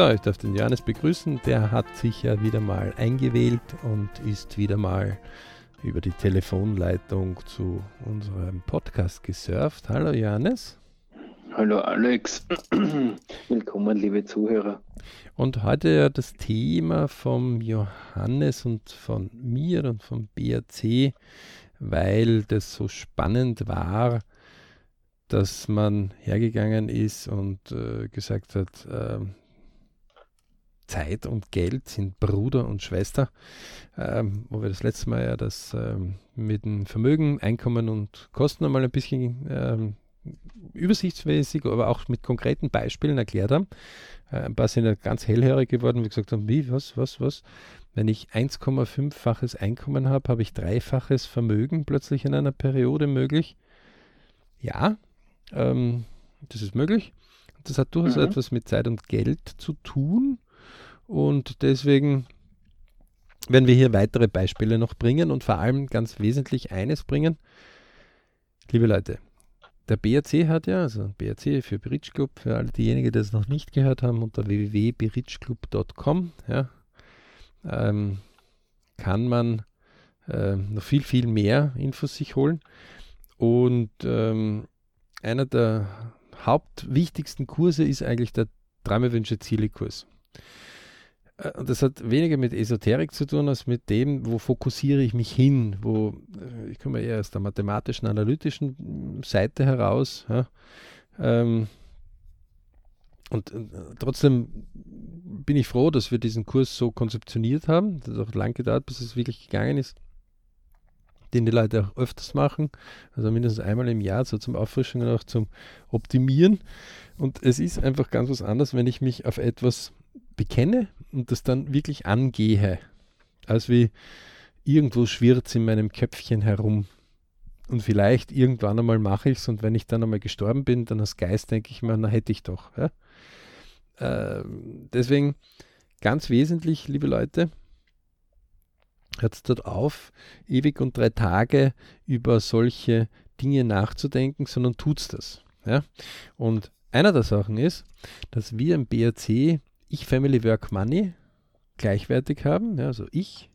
So, ich darf den Johannes begrüßen. Der hat sich ja wieder mal eingewählt und ist wieder mal über die Telefonleitung zu unserem Podcast gesurft. Hallo Johannes. Hallo Alex. Willkommen, liebe Zuhörer. Und heute das Thema vom Johannes und von mir und vom BRC, weil das so spannend war, dass man hergegangen ist und äh, gesagt hat, äh, Zeit und Geld sind Bruder und Schwester, ähm, wo wir das letzte Mal ja das ähm, mit dem Vermögen, Einkommen und Kosten einmal ein bisschen ähm, übersichtsmäßig, aber auch mit konkreten Beispielen erklärt haben. Äh, ein paar sind ja ganz hellhörig geworden, wie gesagt haben, wie, was, was, was. Wenn ich 1,5-faches Einkommen habe, habe ich dreifaches Vermögen plötzlich in einer Periode möglich. Ja, ähm, das ist möglich. Das hat durchaus mhm. etwas mit Zeit und Geld zu tun. Und deswegen werden wir hier weitere Beispiele noch bringen und vor allem ganz wesentlich eines bringen. Liebe Leute, der BRC hat ja, also BRC für Bridge Club, für alle diejenigen, die das noch nicht gehört haben, unter www.bridgeclub.com ja, ähm, kann man äh, noch viel, viel mehr Infos sich holen. Und ähm, einer der hauptwichtigsten Kurse ist eigentlich der Träume, Wünsche, Ziele Kurs. Äh, und das hat weniger mit Esoterik zu tun, als mit dem, wo fokussiere ich mich hin, wo äh, ich komme eher aus der mathematischen, analytischen Seite heraus. Ja, ähm, und äh, trotzdem bin ich froh, dass wir diesen Kurs so konzeptioniert haben. Das hat auch lang gedauert, bis es wirklich gegangen ist. Den die Leute auch öfters machen, also mindestens einmal im Jahr, so zum Auffrischen und auch zum Optimieren. Und es ist einfach ganz was anderes, wenn ich mich auf etwas bekenne und das dann wirklich angehe, als wie irgendwo schwirrt in meinem Köpfchen herum. Und vielleicht irgendwann einmal mache ich es und wenn ich dann einmal gestorben bin, dann als Geist denke ich mir, na hätte ich doch. Ja? Äh, deswegen ganz wesentlich, liebe Leute, hört es dort auf, ewig und drei Tage über solche Dinge nachzudenken, sondern tut es das. Ja? Und einer der Sachen ist, dass wir im BRC ich, Family, Work, Money gleichwertig haben. Ja, also ich,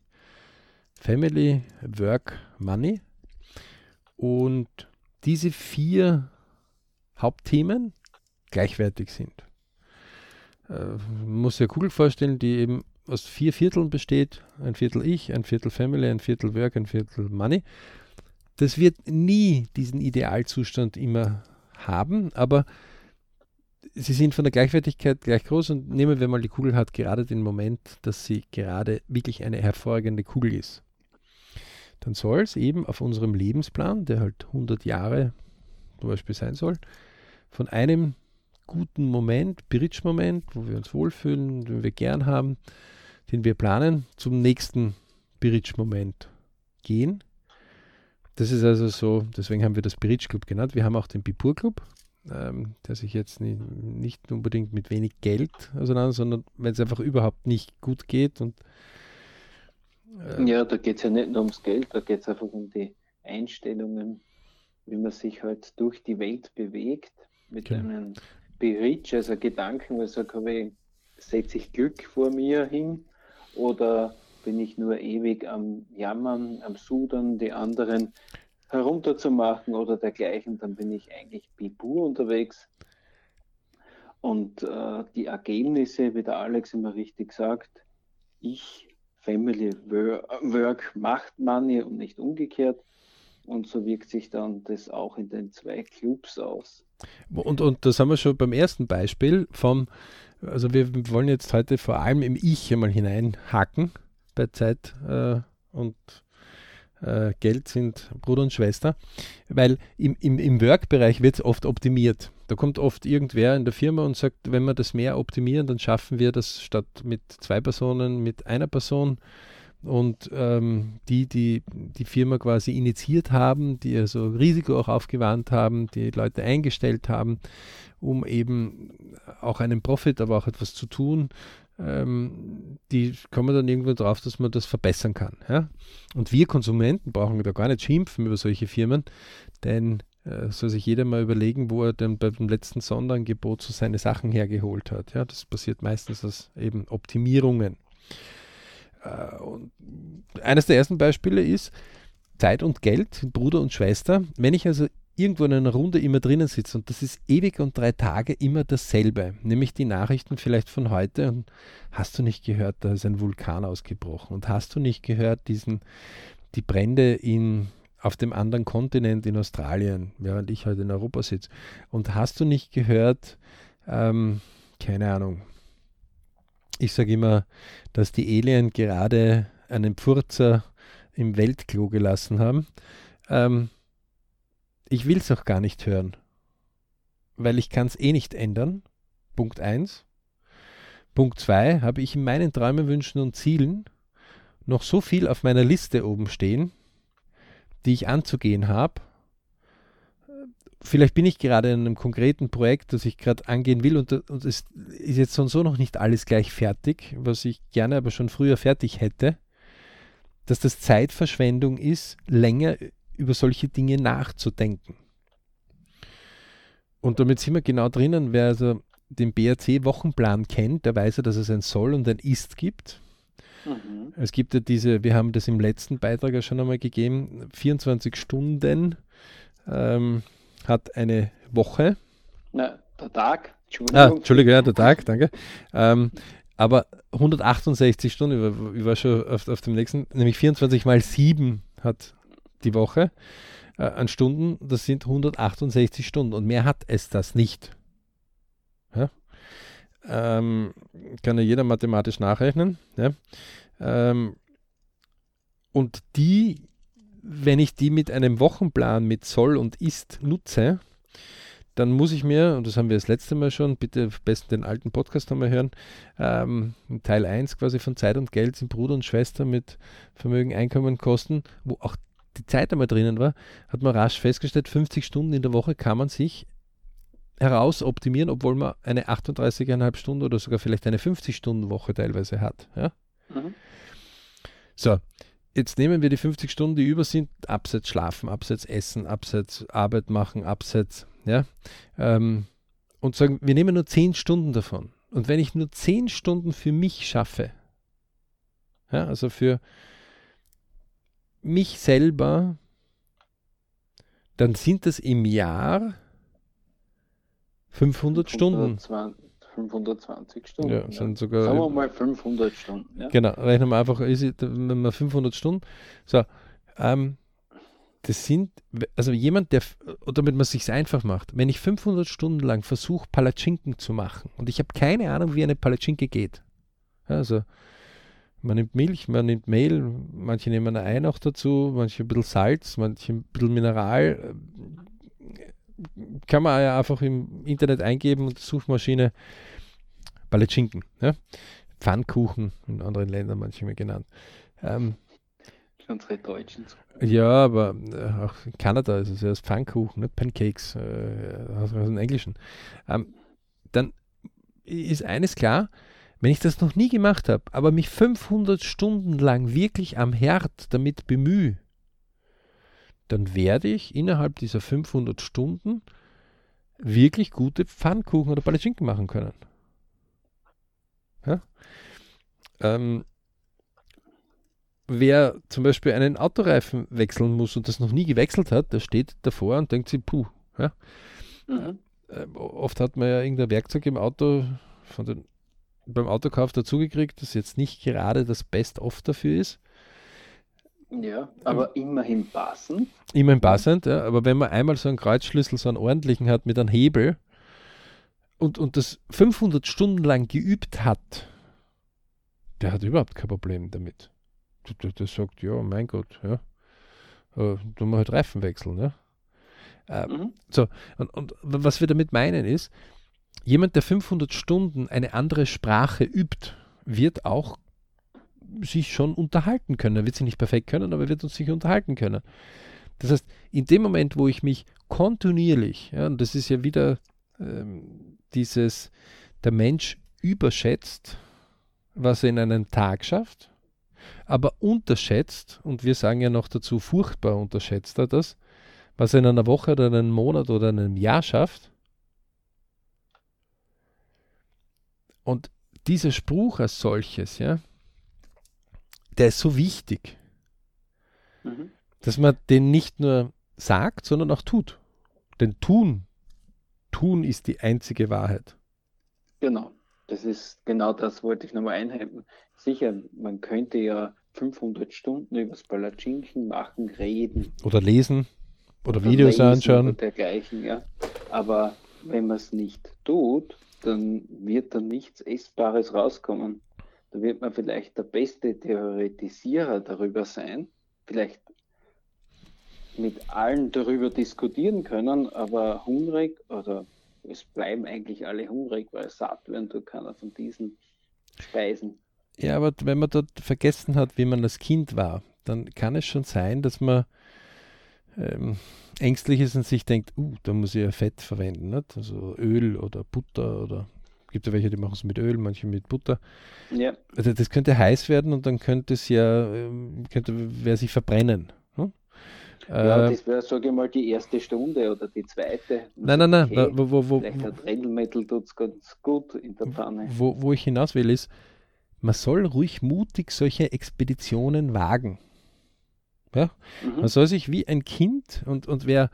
Family, Work, Money. Und diese vier Hauptthemen gleichwertig sind. Äh, man muss eine Kugel vorstellen, die eben aus vier Vierteln besteht. Ein Viertel ich, ein Viertel Family, ein Viertel Work, ein Viertel Money. Das wird nie diesen Idealzustand immer haben, aber sie sind von der Gleichwertigkeit gleich groß und nehmen wir mal, die Kugel hat gerade den Moment, dass sie gerade wirklich eine hervorragende Kugel ist. Dann soll es eben auf unserem Lebensplan, der halt 100 Jahre zum Beispiel sein soll, von einem guten Moment, Bridge-Moment, wo wir uns wohlfühlen, den wir gern haben, den wir planen, zum nächsten Bridge-Moment gehen. Das ist also so, deswegen haben wir das Bridge Club genannt. Wir haben auch den Bipur Club, ähm, der sich jetzt nicht, nicht, unbedingt mit wenig Geld auseinander, sondern wenn es einfach überhaupt nicht gut geht und äh, ja, da geht es ja nicht nur ums Geld, da geht es einfach um die Einstellungen, wie man sich halt durch die Welt bewegt, mit. Genau. einem Berich, also Gedanken, wo ich sage, okay, setze ich Glück vor mir hin oder bin ich nur ewig am Jammern, am Sudern, die anderen herunterzumachen oder dergleichen, dann bin ich eigentlich Bibu unterwegs. Und äh, die Ergebnisse, wie der Alex immer richtig sagt, ich, Family, Work macht Money und nicht umgekehrt. Und so wirkt sich dann das auch in den zwei Clubs aus. Und, und das haben wir schon beim ersten Beispiel vom, also wir wollen jetzt heute vor allem im Ich einmal hineinhaken bei Zeit äh, und äh, Geld sind Bruder und Schwester, weil im, im, im Work-Bereich wird es oft optimiert. Da kommt oft irgendwer in der Firma und sagt, wenn wir das mehr optimieren, dann schaffen wir das statt mit zwei Personen mit einer Person. Und ähm, die, die die Firma quasi initiiert haben, die also Risiko auch aufgewandt haben, die Leute eingestellt haben, um eben auch einen Profit, aber auch etwas zu tun, ähm, die kommen dann irgendwo drauf, dass man das verbessern kann. Ja? Und wir Konsumenten brauchen da gar nicht schimpfen über solche Firmen, denn Äh, soll sich jeder mal überlegen, wo er denn beim letzten Sonderangebot so seine Sachen hergeholt hat. Ja, das passiert meistens aus eben Optimierungen. Äh, und eines der ersten Beispiele ist Zeit und Geld, Bruder und Schwester. Wenn ich also irgendwo in einer Runde immer drinnen sitze und das ist ewig und drei Tage immer dasselbe, nämlich die Nachrichten vielleicht von heute und hast du nicht gehört, da ist ein Vulkan ausgebrochen. Und hast du nicht gehört, diesen, die Brände in, auf dem anderen Kontinent in Australien, während ich heute in Europa sitze. Und hast du nicht gehört, ähm, keine Ahnung, ich sage immer, dass die Alien gerade einen Pfurzer im Weltklo gelassen haben. Ähm, ich will es auch gar nicht hören, weil ich kann es eh nicht ändern. Punkt 1. Punkt 2 habe ich in meinen Träumen, Wünschen und Zielen noch so viel auf meiner Liste oben stehen, die ich anzugehen habe. Vielleicht bin ich gerade in einem konkreten Projekt, das ich gerade angehen will und, und es ist jetzt so so noch nicht alles gleich fertig, was ich gerne aber schon früher fertig hätte, dass das Zeitverschwendung ist, länger über solche Dinge nachzudenken. Und damit sind wir genau drinnen, wer also den BRC-Wochenplan kennt, der weiß ja, dass es ein Soll und ein Ist gibt. Mhm. Es gibt ja diese, wir haben das im letzten Beitrag ja schon einmal gegeben, 24 Stunden ähm, hat eine Woche. Na, der Tag. Entschuldigung. Ah, Entschuldigung, ja, der Tag, danke. Ähm, aber 168 Stunden, ich war schon auf, auf dem nächsten, nämlich 24 mal 7 hat die Woche äh, an Stunden, das sind 168 Stunden und mehr hat es das nicht. Ja? Ähm, kann ja jeder mathematisch nachrechnen. Ja? Ähm, und die, wenn ich die mit einem Wochenplan mit Soll und Ist nutze, dann muss ich mir, und das haben wir das letzte Mal schon, bitte besten den alten Podcast nochmal hören, ähm, Teil 1 quasi von Zeit und Geld sind Bruder und Schwester mit Vermögen, Einkommen, Kosten, wo auch die Zeit einmal drinnen war, hat man rasch festgestellt, 50 Stunden in der Woche kann man sich heraus optimieren, obwohl man eine 38,5 Stunden oder sogar vielleicht eine 50-Stunden-Woche teilweise hat. Ja? Mhm. So, jetzt nehmen wir die 50 Stunden, die über sind, abseits schlafen, abseits essen, abseits Arbeit machen, abseits, ja, ähm, und sagen, wir nehmen nur 10 Stunden davon. Und wenn ich nur 10 Stunden für mich schaffe, ja, also für, mich selber, dann sind das im Jahr 500 Stunden. 520 Stunden. Ja, sind sogar. Sagen wir mal 500 Stunden. Ja? Genau, rechnen wir einfach, wenn wir 500 Stunden. So, ähm, das sind, also jemand, der, damit man es sich einfach macht, wenn ich 500 Stunden lang versuche, Palatschinken zu machen und ich habe keine Ahnung, wie eine Palatschinke geht. Also, man nimmt Milch, man nimmt Mehl, manche nehmen ein Ei noch dazu, manche ein bisschen Salz, manche ein bisschen Mineral. Kann man ja einfach im Internet eingeben und Suchmaschine Palatschinken. Ja? Pfannkuchen in anderen Ländern manchmal genannt. Ähm, Unsere Deutschen. Ja, aber äh, auch in Kanada ist es ja das Pfannkuchen, nicht Pancakes, äh, aus dem Englischen. Ähm, dann ist eines klar, wenn ich das noch nie gemacht habe, aber mich 500 Stunden lang wirklich am Herd damit bemühe, dann werde ich innerhalb dieser 500 Stunden wirklich gute Pfannkuchen oder Palatschinken machen können. Ja? Ähm, wer zum Beispiel einen Autoreifen wechseln muss und das noch nie gewechselt hat, der steht davor und denkt sich, puh. Ja? Mhm. Äh, oft hat man ja irgendein Werkzeug im Auto von den beim Autokauf dazugekriegt, das jetzt nicht gerade das Best-of dafür ist. Ja, aber ähm, immerhin passend. Immerhin passend, ja. Aber wenn man einmal so einen Kreuzschlüssel, so einen ordentlichen hat mit einem Hebel und, und das 500 Stunden lang geübt hat, der hat überhaupt kein Problem damit. Der, der sagt, ja, mein Gott, ja. Äh, tun wir halt Reifen wechseln, ja. Äh, mhm. So, und, und was wir damit meinen ist, jemand, der 500 Stunden eine andere Sprache übt, wird auch sich schon unterhalten können. Er wird sie nicht perfekt können, aber er wird uns sich unterhalten können. Das heißt, in dem Moment, wo ich mich kontinuierlich, ja, und das ist ja wieder ähm, dieses, der Mensch überschätzt, was er in einem Tag schafft, aber unterschätzt, und wir sagen ja noch dazu, furchtbar unterschätzt er das, was er in einer Woche oder einem Monat oder einem Jahr schafft. Und dieser Spruch als solches, ja, der ist so wichtig, mhm. dass man den nicht nur sagt, sondern auch tut. Denn tun, tun ist die einzige Wahrheit. Genau, das ist genau das, wollte ich nochmal einhalten. Sicher, man könnte ja 500 Stunden über das Palatschinken machen, reden. Oder lesen. Oder, oder Videos anschauen. Oder dergleichen, ja. Aber wenn man es nicht tut, dann wird da nichts Essbares rauskommen. Da wird man vielleicht der beste Theoretisierer darüber sein, vielleicht mit allen darüber diskutieren können, aber hungrig oder es bleiben eigentlich alle hungrig, weil satt werden tut keiner von diesen Speisen. Ja, aber wenn man dort vergessen hat, wie man als Kind war, dann kann es schon sein, dass man ähm, ängstlich ist und sich denkt, uh, da muss ich ja Fett verwenden, nicht? also Öl oder Butter oder gibt ja welche, die machen es mit Öl, manche mit Butter. Ja. Also das könnte heiß werden und dann könnte es ja, ähm, könnte wer sich verbrennen. Hm? Ja, äh, das wäre, sage ich mal, die erste Stunde oder die zweite. Nein, nein, nein. Okay, wo, wo, wo, vielleicht hat Redelmetal tut es ganz gut in der Pfanne. Wo, wo ich hinaus will, ist, man soll ruhig mutig solche Expeditionen wagen. Ja? Mhm. Man soll sich wie ein Kind und, und wer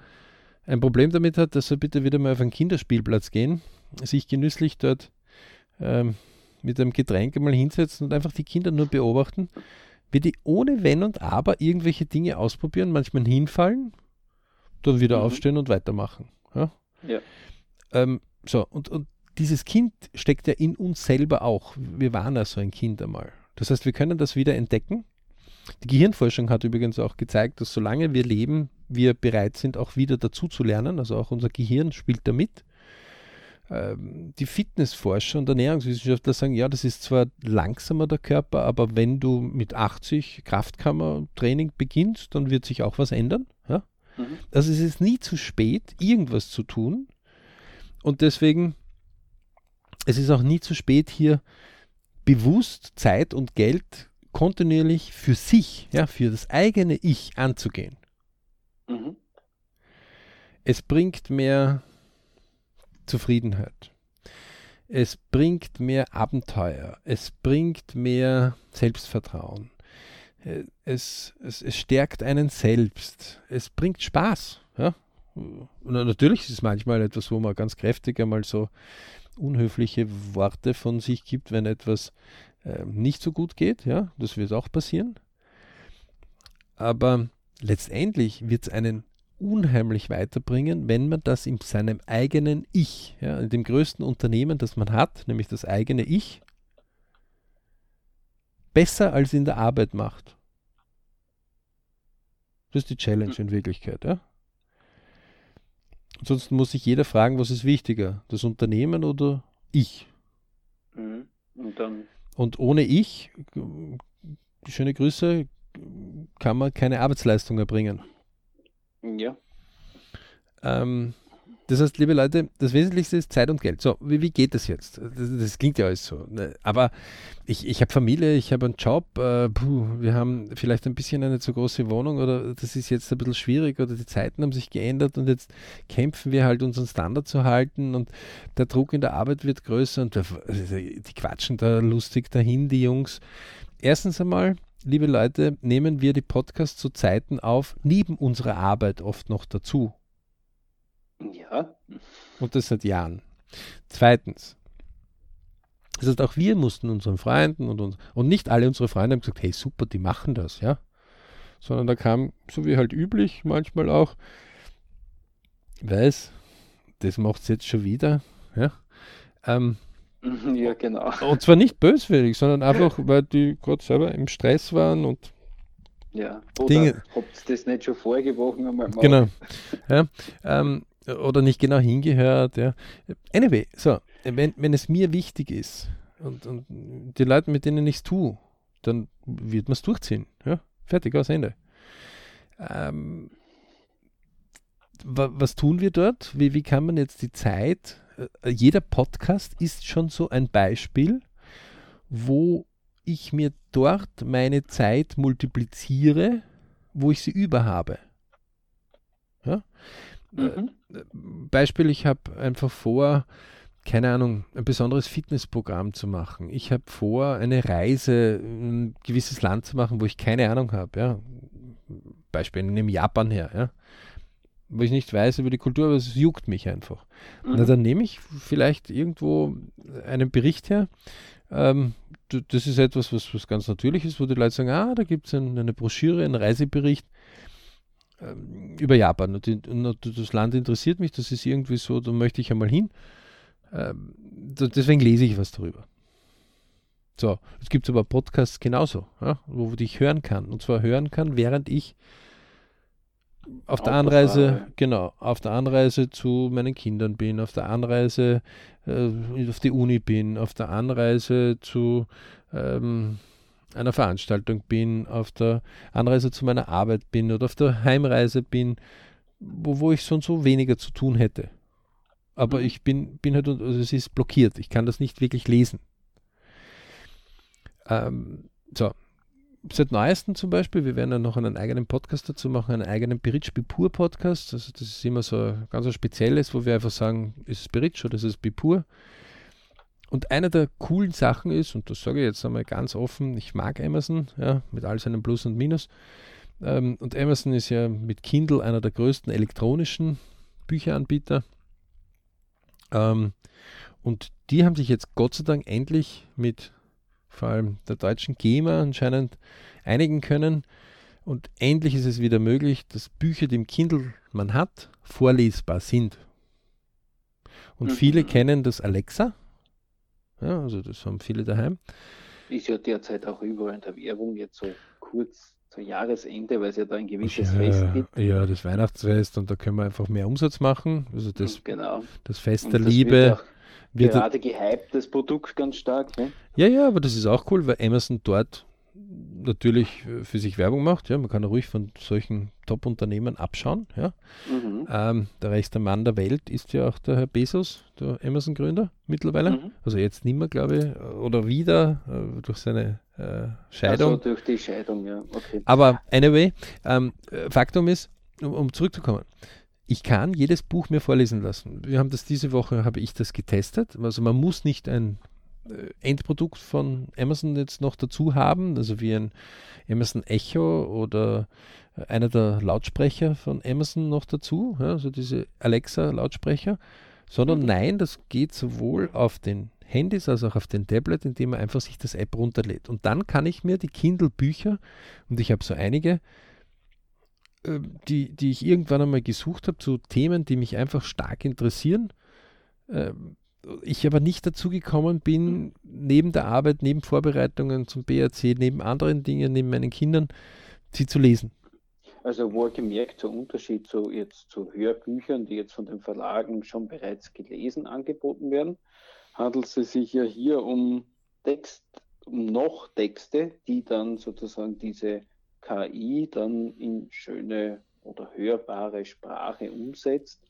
ein Problem damit hat, der soll bitte wieder mal auf einen Kinderspielplatz gehen, sich genüsslich dort ähm, mit einem Getränk mal hinsetzen und einfach die Kinder nur beobachten, wie die ohne Wenn und Aber irgendwelche Dinge ausprobieren, manchmal hinfallen, dann wieder mhm. aufstehen und weitermachen. Ja. ja. Ähm, so, und, und dieses Kind steckt ja in uns selber auch. Wir waren ja so ein Kind einmal. Das heißt, wir können das wieder entdecken die Gehirnforschung hat übrigens auch gezeigt, dass solange wir leben, wir bereit sind, auch wieder dazu zu lernen. Also auch unser Gehirn spielt da mit. Ähm, die Fitnessforscher und Ernährungswissenschaftler sagen, ja, das ist zwar langsamer der Körper, aber wenn du mit 80 Kraftkammertraining beginnst, dann wird sich auch was ändern. Ja? Mhm. Also es ist nie zu spät, irgendwas zu tun. Und deswegen, es ist auch nie zu spät, hier bewusst Zeit und Geld kontinuierlich für sich, ja, für das eigene Ich anzugehen. Mhm. Es bringt mehr Zufriedenheit. Es bringt mehr Abenteuer. Es bringt mehr Selbstvertrauen. Es, es, es stärkt einen selbst. Es bringt Spaß. Ja? Und natürlich ist es manchmal etwas, wo man ganz kräftig einmal so unhöfliche Worte von sich gibt, wenn etwas äh, nicht so gut geht. Ja, das wird auch passieren. Aber letztendlich wird es einen unheimlich weiterbringen, wenn man das in seinem eigenen Ich, ja, in dem größten Unternehmen, das man hat, nämlich das eigene Ich, besser als in der Arbeit macht. Das ist die Challenge in Wirklichkeit. Ja? Ansonsten muss sich jeder fragen, was ist wichtiger, das Unternehmen oder ich? Mhm. Und dann und ohne ich, schöne Grüße, kann man keine Arbeitsleistung erbringen. Ja. Ähm, das heißt, liebe Leute, das Wesentlichste ist Zeit und Geld. So, wie, wie geht das jetzt? Das, das, klingt ja alles so. Ne? Aber ich, ich habe Familie, ich habe einen Job, äh, puh, wir haben vielleicht ein bisschen eine zu große Wohnung oder das ist jetzt ein bisschen schwierig oder die Zeiten haben sich geändert und jetzt kämpfen wir halt unseren Standard zu halten und der Druck in der Arbeit wird größer und also die quatschen da lustig dahin, die Jungs. Erstens einmal, liebe Leute, nehmen wir die Podcasts zu Zeiten auf, neben unserer Arbeit oft noch dazu. Ja. Und das seit Jahren. Zweitens. Das heißt, auch wir mussten unseren Freunden und, uns, und nicht alle unsere Freunde haben gesagt, hey super, die machen das, ja. Sondern da kam, so wie halt üblich, manchmal auch, weiß, das macht es jetzt schon wieder, ja. Ähm, ja, genau. Und zwar nicht böswillig, sondern einfach, weil die gerade selber im Stress waren und ja, oder Dinge. habt ihr das nicht schon vorige einmal gemacht? Genau. Ja, ähm, oder nicht genau hingehört. Ja. Anyway, so, wenn, wenn es mir wichtig ist und, und die Leute, mit denen ich es tue, dann wird man es durchziehen. Ja. Fertig, aus Ende. Ähm, was tun wir dort? Wie, wie kann man jetzt die Zeit, äh, jeder Podcast ist schon so ein Beispiel, wo ich mir dort meine Zeit multipliziere, wo ich sie über habe. Ja? Mhm. Äh, Beispiel, ich habe einfach vor, keine Ahnung, ein besonderes Fitnessprogramm zu machen. Ich habe vor, eine Reise in ein gewisses Land zu machen, wo ich keine Ahnung habe. Ja? Beispiel, in Japan her. Ja? Wo ich nicht weiß über die Kultur, aber es juckt mich einfach. Mhm. Na, dann nehme ich vielleicht irgendwo einen Bericht her. Ähm, das ist etwas, was, was ganz natürlich ist, wo die Leute sagen, ah, da gibt es ein, eine Broschüre, einen Reisebericht über Japan. Und, und, das Land interessiert mich, das ist irgendwie so, da möchte ich einmal hin. Ähm, deswegen lese ich was darüber. So, es gibt aber Podcasts genauso, ja, wo ich hören kann. Und zwar hören kann, während ich auf der Anreise, genau, auf der Anreise zu meinen Kindern bin, auf der Anreise äh, auf die Uni bin, auf der Anreise zu ähm, einer Veranstaltung bin, auf der Anreise zu meiner Arbeit bin oder auf der Heimreise bin, wo, wo ich sonst so weniger zu tun hätte. Aber mhm. ich bin, bin halt, also es ist blockiert, ich kann das nicht wirklich lesen. Ähm, so, seit neuestem zum Beispiel, wir werden ja noch einen eigenen Podcast dazu machen, einen eigenen Biritsch Bipur Podcast. Also das ist immer so ganz was Spezielles, wo wir einfach sagen, ist es Biritsch oder ist es Bipur? Und eine der coolen Sachen ist, und das sage ich jetzt einmal ganz offen, ich mag Amazon, ja, mit all seinen Plus und Minus. Ähm, und Amazon ist ja mit Kindle einer der größten elektronischen Bücheranbieter. Ähm, und die haben sich jetzt Gott sei Dank endlich mit vor allem der deutschen GEMA anscheinend einigen können. Und endlich ist es wieder möglich, dass Bücher, die im Kindle man hat, vorlesbar sind. Und mhm. viele kennen das Alexa. Ja, also das haben viele daheim. Ist ja derzeit auch überall in der Werbung jetzt so kurz zur Jahresende, weil es ja da ein gewisses ja, Fest gibt. Ja, das Weihnachtsfest und da können wir einfach mehr Umsatz machen. Also das, genau. das Fest der Liebe wird gerade gehypt, das Produkt ganz stark. Ne? Ja, ja, aber das ist auch cool, weil Amazon dort natürlich für sich Werbung macht. Ja, man kann ruhig von solchen Top-Unternehmen abschauen. Ja. Mhm. Ähm, der reichste Mann der Welt ist ja auch der Herr Bezos, der Amazon-Gründer mittlerweile. Mhm. Also jetzt nicht mehr, glaube ich, oder wieder äh, durch seine äh, Scheidung. Also durch die Scheidung, ja. Okay. Aber anyway, ähm, Faktum ist, um, um zurückzukommen, ich kann jedes Buch mir vorlesen lassen. Wir haben das diese Woche, habe ich das getestet. Also man muss nicht ein äh, Endprodukt von Amazon jetzt noch dazu haben, also wie ein Amazon Echo oder äh, einer der Lautsprecher von Amazon noch dazu, ja, also diese Alexa-Lautsprecher, sondern mhm. nein, das geht sowohl auf den Handys als auch auf den Tablet, indem man einfach sich das App runterlädt. Und dann kann ich mir die Kindle-Bücher, und ich habe so einige, ähm, die, die ich irgendwann einmal gesucht habe zu Themen, die mich einfach stark interessieren. Ich aber nicht dazu gekommen bin, neben der Arbeit, neben Vorbereitungen zum BRC, neben anderen Dingen, neben meinen Kindern, sie zu lesen. Also wohlgemerkt, der Unterschied zu jetzt zu Hörbüchern, die jetzt von den Verlagen schon bereits gelesen angeboten werden, handelt es sich ja hier um Text, um noch Texte, die dann sozusagen diese KI dann in schöne oder hörbare Sprache umsetzt,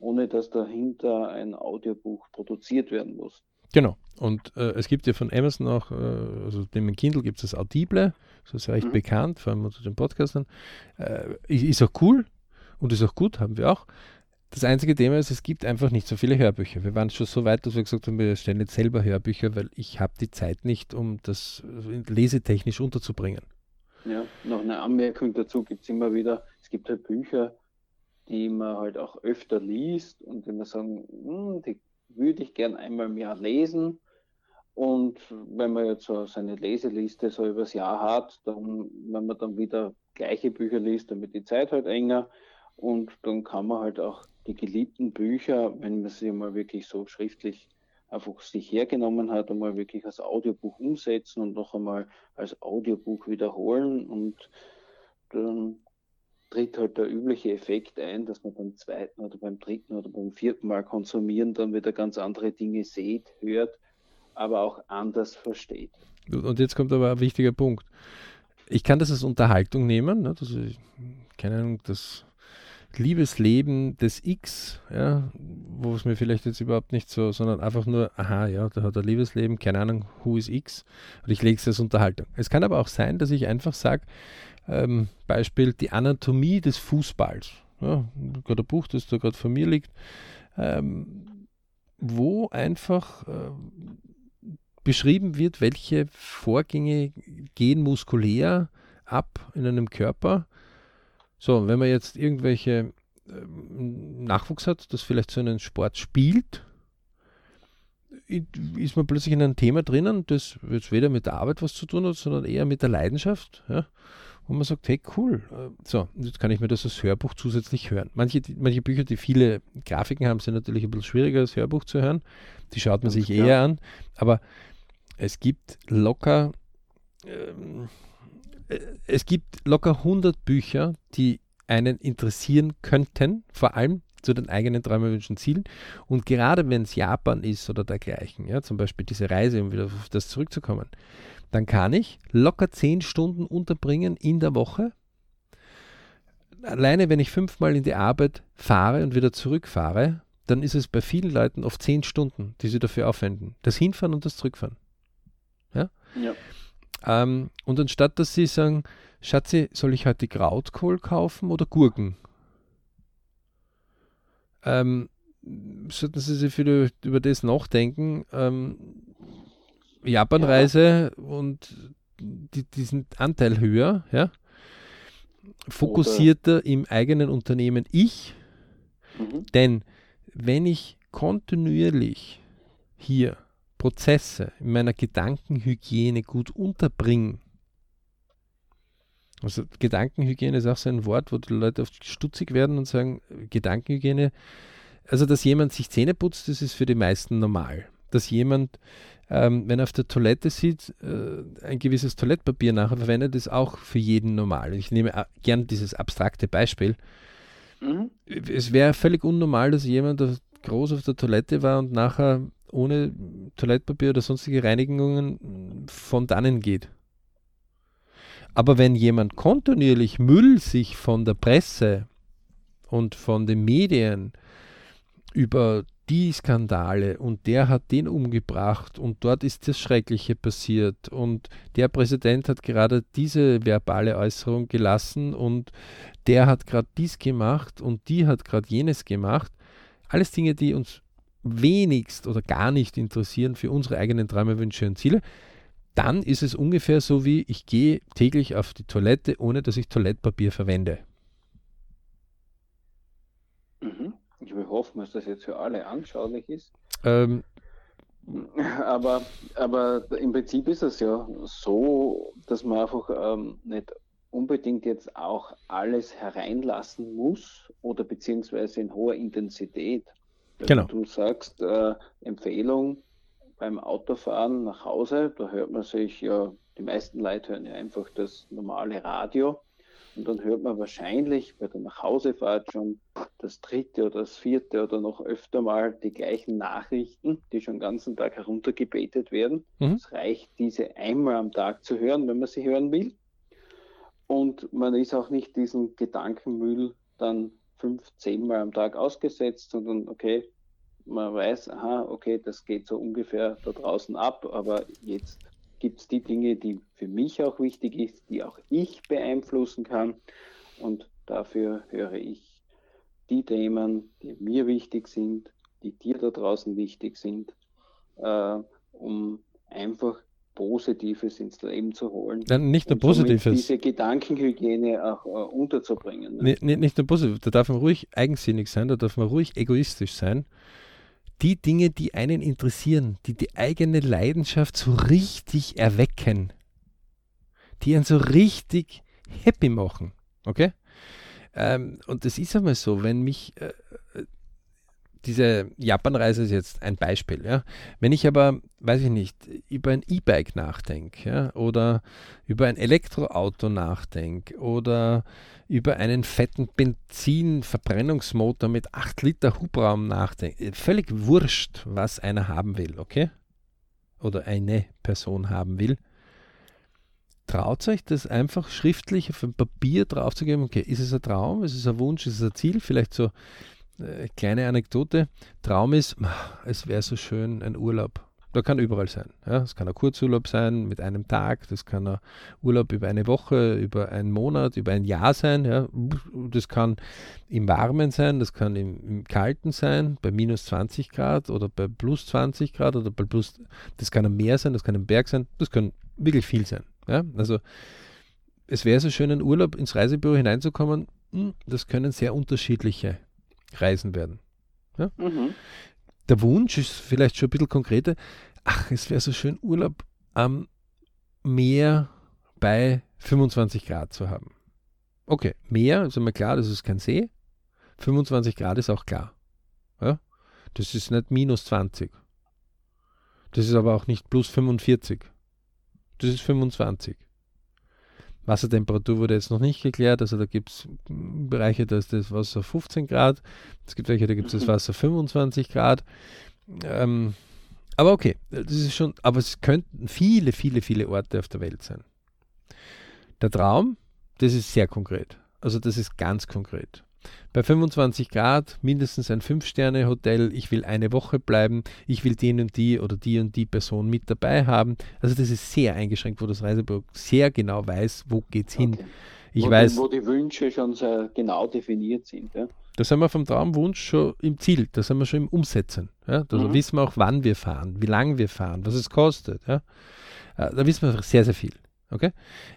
ohne dass dahinter ein Audiobuch produziert werden muss. Genau. Und äh, es gibt ja von Amazon auch, äh, also dem Kindle gibt es das Audible, das ist ja recht mhm. bekannt, vor allem unter den Podcastern. Äh, ist auch cool und ist auch gut, haben wir auch. Das einzige Thema ist, es gibt einfach nicht so viele Hörbücher. Wir waren schon so weit, dass wir gesagt haben, wir stellen jetzt selber Hörbücher, weil ich habe die Zeit nicht, um das lesetechnisch unterzubringen. Ja, noch eine Anmerkung dazu gibt es immer wieder, es gibt halt Bücher, die man halt auch öfter liest und wenn man sagen, hm, die würde ich gern einmal mehr lesen. Und wenn man jetzt so seine Leseliste so übers Jahr hat, dann, wenn man dann wieder gleiche Bücher liest, dann wird die Zeit halt enger. Und dann kann man halt auch die geliebten Bücher, wenn man sie mal wirklich so schriftlich einfach sich hergenommen hat, einmal wirklich als Audiobuch umsetzen und noch einmal als Audiobuch wiederholen und dann tritt halt der übliche Effekt ein, dass man beim zweiten oder beim dritten oder beim vierten Mal konsumieren dann wieder ganz andere Dinge sieht, hört, aber auch anders versteht. Und jetzt kommt aber ein wichtiger Punkt. Ich kann das als Unterhaltung nehmen, ne? das keine Ahnung, das Liebesleben des X, ja, wo es mir vielleicht jetzt überhaupt nicht so, sondern einfach nur, aha, ja, da hat er Liebesleben, keine Ahnung, who is X, und ich lege es als Unterhaltung. Es kann aber auch sein, dass ich einfach sage, ähm, Beispiel die Anatomie des Fußballs. ja, gerade ein Buch, das da gerade vor mir liegt, ähm, wo einfach äh, beschrieben wird, welche Vorgänge gehen muskulär ab in einem Körper. So, wenn man jetzt irgendwelche ähm, Nachwuchs hat, das vielleicht so einen Sport spielt, ist man plötzlich in einem Thema drinnen, das jetzt weder mit der Arbeit was zu tun hat, sondern eher mit der Leidenschaft. Ja? Und man sagt, hey cool, äh, so, jetzt kann ich mir das als Hörbuch zusätzlich hören. Manche, manche Bücher, die viele Grafiken haben, sind natürlich ein bisschen schwieriger als Hörbuch zu hören. Die schaut man Ganz sich klar. eher an. Aber es gibt locker, ähm, äh, es gibt locker 100 Bücher, die einen interessieren könnten, vor allem zu den eigenen Träumen, Wünschen, Zielen. Und gerade wenn es Japan ist oder dergleichen, ja, zum Beispiel diese Reise, um wieder auf das zurückzukommen, dann kann ich locker zehn Stunden unterbringen in der Woche. Alleine wenn ich fünfmal in die Arbeit fahre und wieder zurückfahre, dann ist es bei vielen Leuten oft zehn Stunden, die sie dafür aufwenden. Das Hinfahren und das Zurückfahren. Ja? ja. Ähm, und anstatt dass sie sagen, Schatzi, soll ich heute Krautkohl kaufen oder Gurken? ähm, sollten Sie sich wieder über das nachdenken. Ähm, Japanreise ja. und die, diesen Anteil höher, ja. Fokussierter Oder. im eigenen Unternehmen ich. Mhm. Denn wenn ich kontinuierlich hier Prozesse in meiner Gedankenhygiene gut unterbringe, also Gedankenhygiene ist auch so ein Wort, wo die Leute oft stutzig werden und sagen, Gedankenhygiene, also dass jemand sich Zähne putzt, das ist für die meisten normal. Dass jemand, ähm, wenn er auf der Toilette sieht, äh, ein gewisses Toilettpapier nachher verwendet, ist auch für jeden normal. Ich nehme gern dieses abstrakte Beispiel. Mhm. Es wäre völlig unnormal, dass jemand groß auf der Toilette war und nachher ohne Toilettpapier oder sonstige Reinigungen von dannen geht. Aber wenn jemand kontinuierlich Müll sich von der Presse und von den Medien über die Skandale und der hat den umgebracht und dort ist das Schreckliche passiert und der Präsident hat gerade diese verbale Äußerung gelassen und der hat gerade dies gemacht und die hat gerade jenes gemacht. Alles Dinge, die uns wenigst oder gar nicht interessieren für unsere eigenen Träume, Wünsche und Ziele dann ist es ungefähr so wie, ich gehe täglich auf die Toilette, ohne dass ich Toilettpapier verwende. Mhm. Ich will hoffen, dass das jetzt für alle anschaulich ist. Ähm, aber, aber im Prinzip ist es ja so, dass man einfach ähm, nicht unbedingt jetzt auch alles hereinlassen muss oder beziehungsweise in hoher Intensität. Wenn genau. du sagst, äh, Empfehlung, beim Autofahren nach Hause, da hört man sich ja, die meisten Leute hören ja einfach das normale Radio und dann hört man wahrscheinlich bei der Nachhausefahrt schon das dritte oder das vierte oder noch öfter mal die gleichen Nachrichten, die schon den ganzen Tag heruntergebetet werden. Mhm. Es reicht, diese einmal am Tag zu hören, wenn man sie hören will. Und man ist auch nicht diesen Gedankenmüll dann fünf, zehnmal am Tag ausgesetzt, sondern okay, man weiß, aha, okay, das geht so ungefähr da draußen ab, aber jetzt gibt es die Dinge, die für mich auch wichtig ist, die auch ich beeinflussen kann. Und dafür höre ich die Themen, die mir wichtig sind, die dir da draußen wichtig sind, äh, um einfach Positives ins Leben zu holen. Nein, nicht nur Positives. diese Gedankenhygiene auch äh, unterzubringen. Ne? Nicht, nicht nur positiv, da darf man ruhig eigensinnig sein, da darf man ruhig egoistisch sein die Dinge, die einen interessieren, die die eigene Leidenschaft so richtig erwecken, die einen so richtig happy machen. Okay? Ähm, und das ist einmal so, wenn mich äh, diese Japanreise ist jetzt ein Beispiel. Ja? Wenn ich aber, weiß ich nicht, über ein E-Bike nachdenke ja? oder über ein Elektroauto nachdenke oder über einen fetten Benzinverbrennungsmotor mit 8 Liter Hubraum nachdenke, völlig wurscht, was einer haben will, okay? Oder eine Person haben will. Traut euch das einfach schriftlich auf ein Papier draufzugeben, okay, ist es ein Traum, ist es ein Wunsch, ist es ein Ziel, vielleicht so äh, kleine Anekdote. Traum ist, es wäre so schön, ein Urlaub Da kann überall sein. Ja. Kann ein Kurzurlaub sein mit einem Tag, das kann ein Urlaub über eine Woche, über einen Monat, über ein Jahr sein. Ja. Das kann im Warmen sein, das kann im, im Kalten sein, bei minus 20 Grad oder bei plus 20 Grad oder bei plus, das kann am Meer sein, das kann im Berg sein, das kann wirklich viel sein. Ja. Also es wäre so schön, in Urlaub ins Reisebüro hineinzukommen. Hm, das können sehr unterschiedliche Reisen werden. Ja. Mhm der Wunsch ist vielleicht schon ein bisschen konkreter. Ach, es wäre so schön, Urlaub am Meer bei 25 Grad zu haben. Okay, Meer ist einmal klar, das ist kein See. 25 Grad ist auch klar. Ja? Das ist nicht minus 20. Das ist aber auch nicht plus 45. Das ist 25. Wassertemperatur wurde jetzt noch nicht geklärt. Also da gibt es Bereiche, da ist das Wasser 15 Grad. Es gibt welche, da gibt es das mhm. Wasser 25 Grad. Ähm, aber okay, das ist schon, aber es könnten viele, viele, viele Orte auf der Welt sein. Der Traum, das ist sehr konkret. Also das ist ganz konkret bei 25 Grad mindestens ein 5-Sterne-Hotel, ich will eine Woche bleiben, ich will den und die oder die und die Person mit dabei haben. Also das ist sehr eingeschränkt, wo das Reisebüro sehr genau weiß, wo geht es hin. Ich wo, weiß, wo die Wünsche schon sehr genau definiert sind. Ja? Da sind wir vom Traumwunsch schon im Ziel, da sind wir schon im Umsetzen. Ja? Da mhm. wissen wir auch, wann wir fahren, wie lange wir fahren, was es kostet. Ja? Äh, da wissen wir sehr, sehr viel. Okay?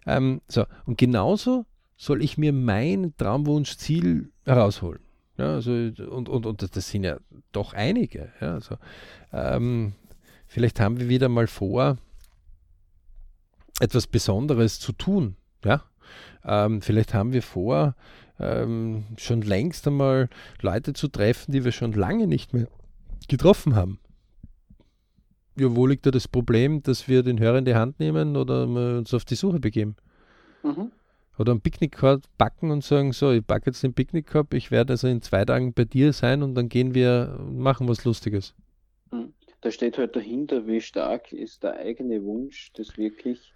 Ähm, so, und genauso soll ich mir mein Traumwunschziel herausholen. Ja, also, und, und, und das sind ja doch einige. Ja, also, ähm, vielleicht haben wir wieder mal vor, etwas Besonderes zu tun. Ja? Ähm, vielleicht haben wir vor, ähm, schon längst einmal Leute zu treffen, die wir schon lange nicht mehr getroffen haben. Ja, wo liegt da das Problem, dass wir den Hörer in die Hand nehmen oder uns auf die Suche begeben? Mhm oder einen Picknickkorb backen und sagen, so, ich backe jetzt den Picknickkorb, ich werde also in zwei Tagen bei dir sein und dann gehen wir und machen was Lustiges. Hm. Da steht halt dahinter, wie stark ist der eigene Wunsch, das wirklich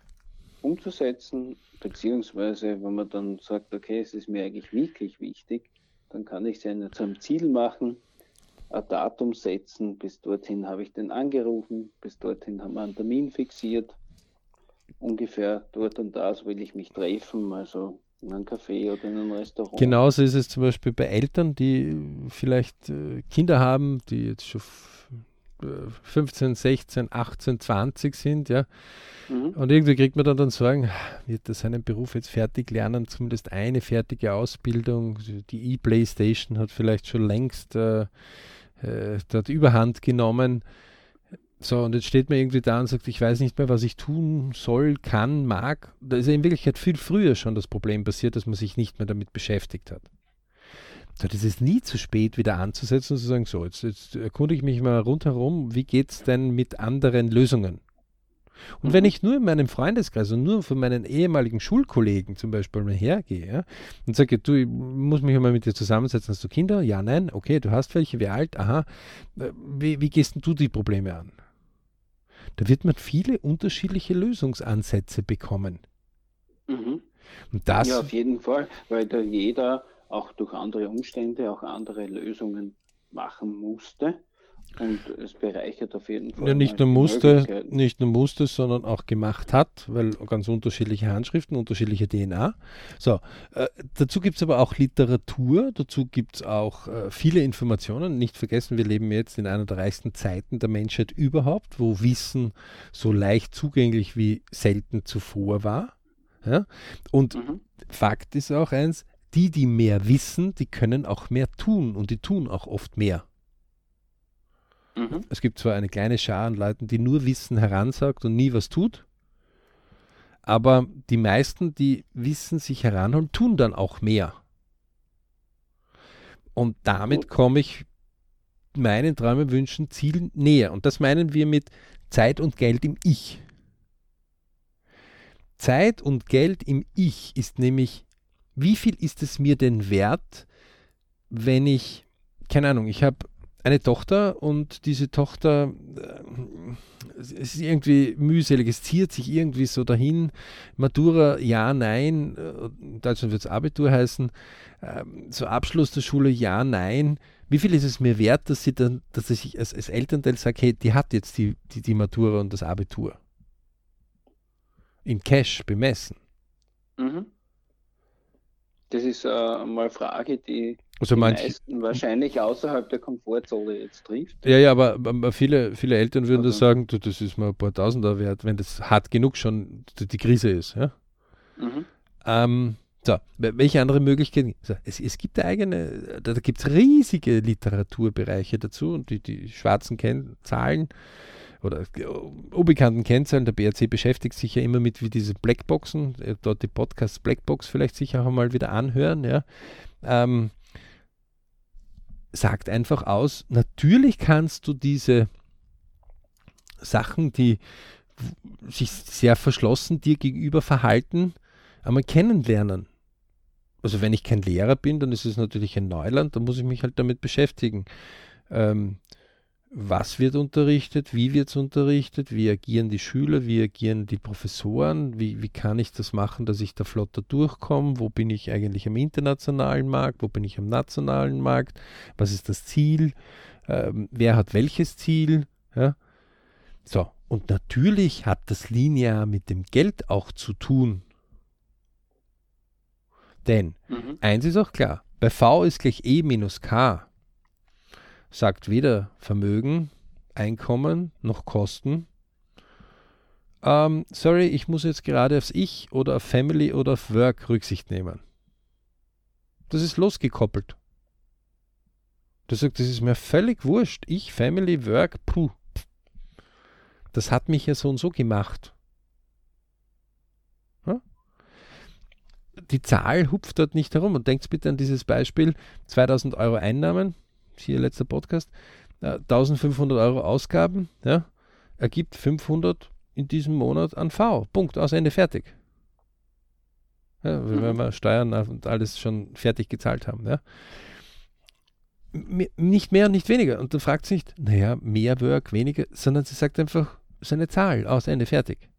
umzusetzen, beziehungsweise wenn man dann sagt, okay, es ist mir eigentlich wirklich wichtig, dann kann ich es ja zu einem Ziel machen, ein Datum setzen, bis dorthin habe ich den angerufen, bis dorthin haben wir einen Termin fixiert ungefähr dort und da will ich mich treffen, also in einem Café oder in einem Restaurant. Genauso ist es zum Beispiel bei Eltern, die vielleicht äh, Kinder haben, die jetzt schon 15, 16, 18, 20 sind, ja. Mhm. Und irgendwie kriegt man dann, dann Sorgen, wird er seinen Beruf jetzt fertig lernen, zumindest eine fertige Ausbildung. Die E-Playstation hat vielleicht schon längst äh, äh, dort Überhand genommen. So, und jetzt steht man irgendwie da und sagt, ich weiß nicht mehr, was ich tun soll, kann, mag. Da ist ja in Wirklichkeit viel früher schon das Problem passiert, dass man sich nicht mehr damit beschäftigt hat. So, das ist nie zu spät, wieder anzusetzen und zu sagen, so, jetzt, jetzt erkundige ich mich mal rundherum, wie geht es denn mit anderen Lösungen? Und wenn mhm. ich nur in meinem Freundeskreis und nur von meinen ehemaligen Schulkollegen zum Beispiel mal hergehe ja, und sage, du, ich muss mich mal mit dir zusammensetzen, hast du Kinder? Ja, nein, okay, du hast welche, wie alt? Aha, äh, wie, wie gehst du die Probleme an? Da wird man viele unterschiedliche Lösungsansätze bekommen. Mhm. Und das, ja, auf jeden Fall, weil da jeder auch durch andere Umstände auch andere Lösungen machen musste. Und es bereichert auf jeden Fall. Ja, nicht nur musste, nicht nur musste, sondern auch gemacht hat, weil ganz unterschiedliche Handschriften, unterschiedliche DNA. So, äh, dazu gibt es aber auch Literatur, dazu gibt es auch äh, viele Informationen. Nicht vergessen, wir leben jetzt in einer der reichsten Zeiten der Menschheit überhaupt, wo Wissen so leicht zugänglich wie selten zuvor war. Ja? Und mhm. Fakt ist auch eins, die, die mehr wissen, die können auch mehr tun und die tun auch oft mehr. Mhm. Es gibt zwar eine kleine Schar an Leuten, die nur Wissen heransagt und nie was tut, aber die meisten, die Wissen sich heranholen, tun dann auch mehr. Und damit komme ich meinen Träumen, Wünschen, Zielen näher. Und das meinen wir mit Zeit und Geld im Ich. Zeit und Geld im Ich ist nämlich, wie viel ist es mir denn wert, wenn ich, keine Ahnung, ich habe eine Tochter und diese Tochter, äh, es ist irgendwie mühselig, es ziert sich irgendwie so dahin. Matura, ja, nein, äh, in Deutschland wird es Abitur heißen, äh, so Abschluss der Schule, ja, nein. Wie viel ist es mir wert, dass sie dann, dass ich als, als Elternteil sage, hey, die hat jetzt die, die, die Matura und das Abitur? In Cash bemessen. Mhm. Das ist äh, mal eine Frage, die also die manche, meisten wahrscheinlich außerhalb der Komfortzone jetzt trifft. Ja, ja, aber, viele, viele Eltern würden okay. das sagen, du, das ist mal ein paar Tausender wert, wenn das hart genug schon die Krise ist. Ja? Mhm. Ähm, so, welche andere Möglichkeiten? So, es, es gibt eigene, da, da gibt es riesige Literaturbereiche dazu und die, die schwarzen Kennzahlen oder unbekannten Kennzahlen. Der BRC beschäftigt sich ja immer mit wie diese Blackboxen, äh, dort die Podcasts Blackbox vielleicht sich auch mal wieder anhören. Ja. Ähm, sagt einfach aus, natürlich kannst du diese Sachen, die sich sehr verschlossen dir gegenüber verhalten, einmal kennenlernen. Also wenn ich kein Lehrer bin, dann ist es natürlich ein Neuland, dann muss ich mich halt damit beschäftigen. Ähm, was wird unterrichtet, wie wird es unterrichtet, wie agieren die Schüler, wie agieren die Professoren, wie, wie kann ich das machen, dass ich da flotter durchkomme, wo bin ich eigentlich am internationalen Markt, wo bin ich am nationalen Markt, was ist das Ziel, ähm, wer hat welches Ziel. Ja? So, und natürlich hat das linear mit dem Geld auch zu tun. Denn mhm. eins ist auch klar, bei V ist gleich E minus K sagt weder Vermögen, Einkommen noch Kosten. Ähm, sorry, ich muss jetzt gerade aufs Ich oder auf Family oder auf Work Rücksicht nehmen. Das ist losgekoppelt. Das sagt, das ist mir völlig wurscht. Ich, Family, Work, puh. Das hat mich ja so und so gemacht. Die Zahl hupft dort nicht herum und denkt bitte an dieses Beispiel: 2000 Euro Einnahmen, hier letzter Podcast, äh, 1500 Euro Ausgaben, ja, ergibt 500 in diesem Monat an V. Punkt, aus Ende, fertig. Ja, mhm. Wenn wir Steuern und alles schon fertig gezahlt haben. Ja. Nicht mehr und nicht weniger. Und dann fragt sie nicht, naja, mehr Work, weniger, sondern sie sagt einfach seine Zahl, aus Ende, fertig.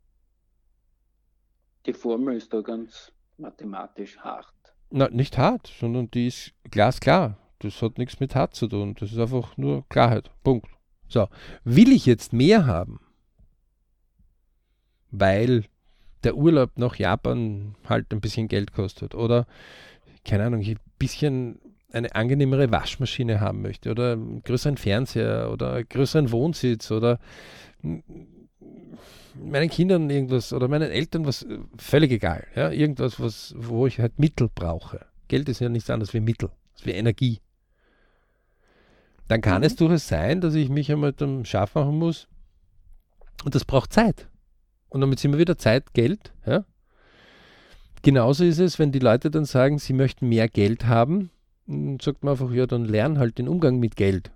Die Formel ist da ganz mathematisch hart. Na, nicht hart, sondern die ist glasklar. Das hat nichts mit hart zu tun. Das ist einfach nur Klarheit. Punkt. So, will ich jetzt mehr haben? Weil der Urlaub nach Japan halt ein bisschen Geld kostet oder keine Ahnung, ich ein bisschen eine angenehmere Waschmaschine haben möchte oder einen größeren Fernseher oder einen größeren Wohnsitz oder meinen Kindern irgendwas oder meinen Eltern was völlig egal. Ja? Irgendwas, was, wo ich halt Mittel brauche. Geld ist ja nichts anderes wie Mittel, wie Energie dann kann mhm. es durchaus sein, dass ich mich einmal dann scharf machen muss. Und das braucht Zeit. Und damit sind wir wieder Zeit, Geld. Ja? Genauso ist es, wenn die Leute dann sagen, sie möchten mehr Geld haben, dann sagt man einfach, ja, dann lern halt den Umgang mit Geld.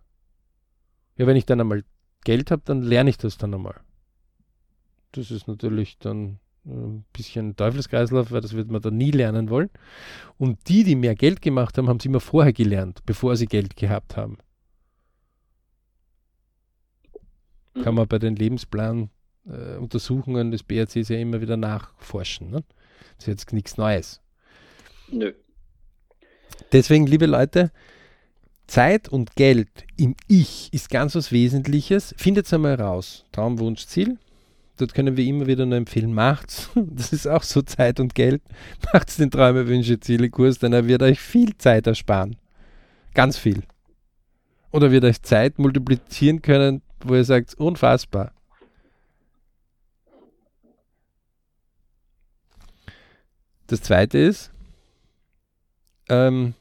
Ja, wenn ich dann einmal Geld habe, dann lerne ich das dann einmal. Das ist natürlich dann ein bisschen Teufelskreislauf, weil das wird man dann nie lernen wollen. Und die, die mehr Geld gemacht haben, haben es immer vorher gelernt, bevor sie Geld gehabt haben. Mhm. Kann man bei den Lebensplanuntersuchungen äh, des BRCs ja immer wieder nachforschen. Ne? Das ist jetzt nichts Neues. Nö. Deswegen, liebe Leute, Zeit und Geld im Ich ist ganz was Wesentliches. Findet es einmal raus. Traum, Wunsch, Ziel. Dort können wir immer wieder nur empfehlen, macht's. Das ist auch so Zeit und Geld. Macht's den Träume, Wünsche, Ziele Kurs, denn er wird euch viel Zeit ersparen. Ganz viel. Oder wird euch Zeit multiplizieren können wo ihr sagt, unfassbar. Das zweite ist, ähm,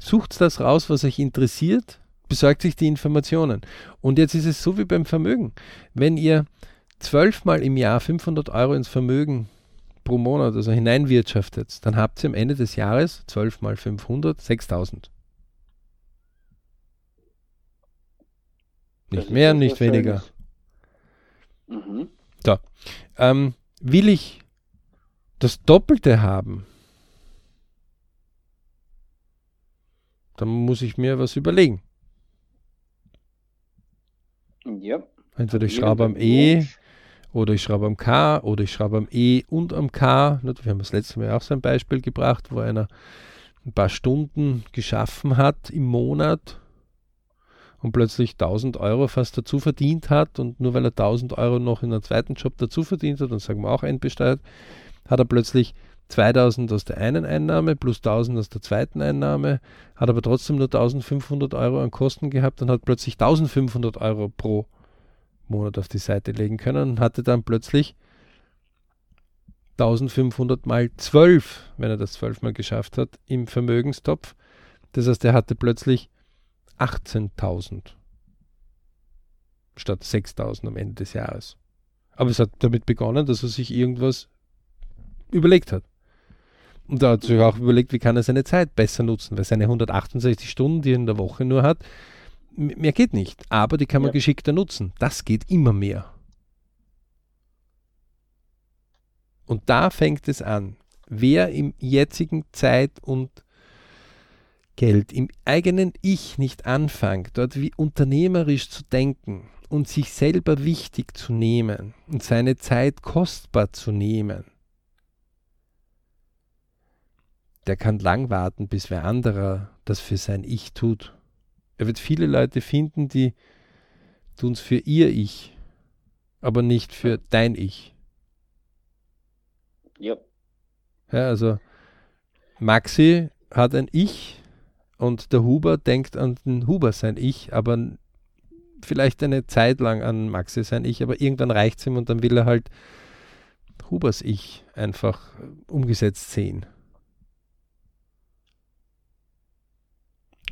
sucht das raus, was euch interessiert, besorgt sich die Informationen. Und jetzt ist es so wie beim Vermögen. Wenn ihr zwölfmal im Jahr 500 Euro ins Vermögen pro Monat, also hineinwirtschaftet, dann habt ihr am Ende des Jahres 12 mal 500, 6000. Nicht mehr, nicht weniger. Mhm. So. Ähm, will ich das Doppelte haben, dann muss ich mir was überlegen. Ja. Entweder ich schraube am E oder ich schraube am K oder ich schraube am E und am K. Wir haben das letzte Mal auch so ein Beispiel gebracht, wo einer ein paar Stunden geschaffen hat im Monat und plötzlich 1000 Euro fast dazu verdient hat und nur weil er 1000 Euro noch in einem zweiten Job dazu verdient hat, dann sagen wir auch entbesteuert, hat er plötzlich 2000 aus der einen Einnahme plus 1000 aus der zweiten Einnahme, hat aber trotzdem nur 1500 Euro an Kosten gehabt und hat plötzlich 1500 Euro pro Monat auf die Seite legen können und hatte dann plötzlich 1500 mal 12, wenn er das zwölfmal geschafft hat, im Vermögenstopf. Das heißt, er hatte plötzlich 18.000 statt 6.000 am Ende des Jahres. Aber es hat damit begonnen, dass er sich irgendwas überlegt hat. Und da hat sich auch überlegt, wie kann er seine Zeit besser nutzen, weil seine 168 Stunden, die er in der Woche nur hat, mehr geht nicht. Aber die kann man ja. geschickter nutzen. Das geht immer mehr. Und da fängt es an. Wer im jetzigen Zeit und Geld im eigenen Ich nicht anfängt, dort wie unternehmerisch zu denken und sich selber wichtig zu nehmen und seine Zeit kostbar zu nehmen, der kann lang warten, bis wer anderer das für sein Ich tut. Er wird viele Leute finden, die tun es für ihr Ich, aber nicht für dein Ich. Ja. Ja, also Maxi hat ein Ich, und der Huber denkt an den Huber sein Ich, aber vielleicht eine Zeit lang an Maxi sein Ich, aber irgendwann reicht es ihm und dann will er halt Hubers Ich einfach umgesetzt sehen.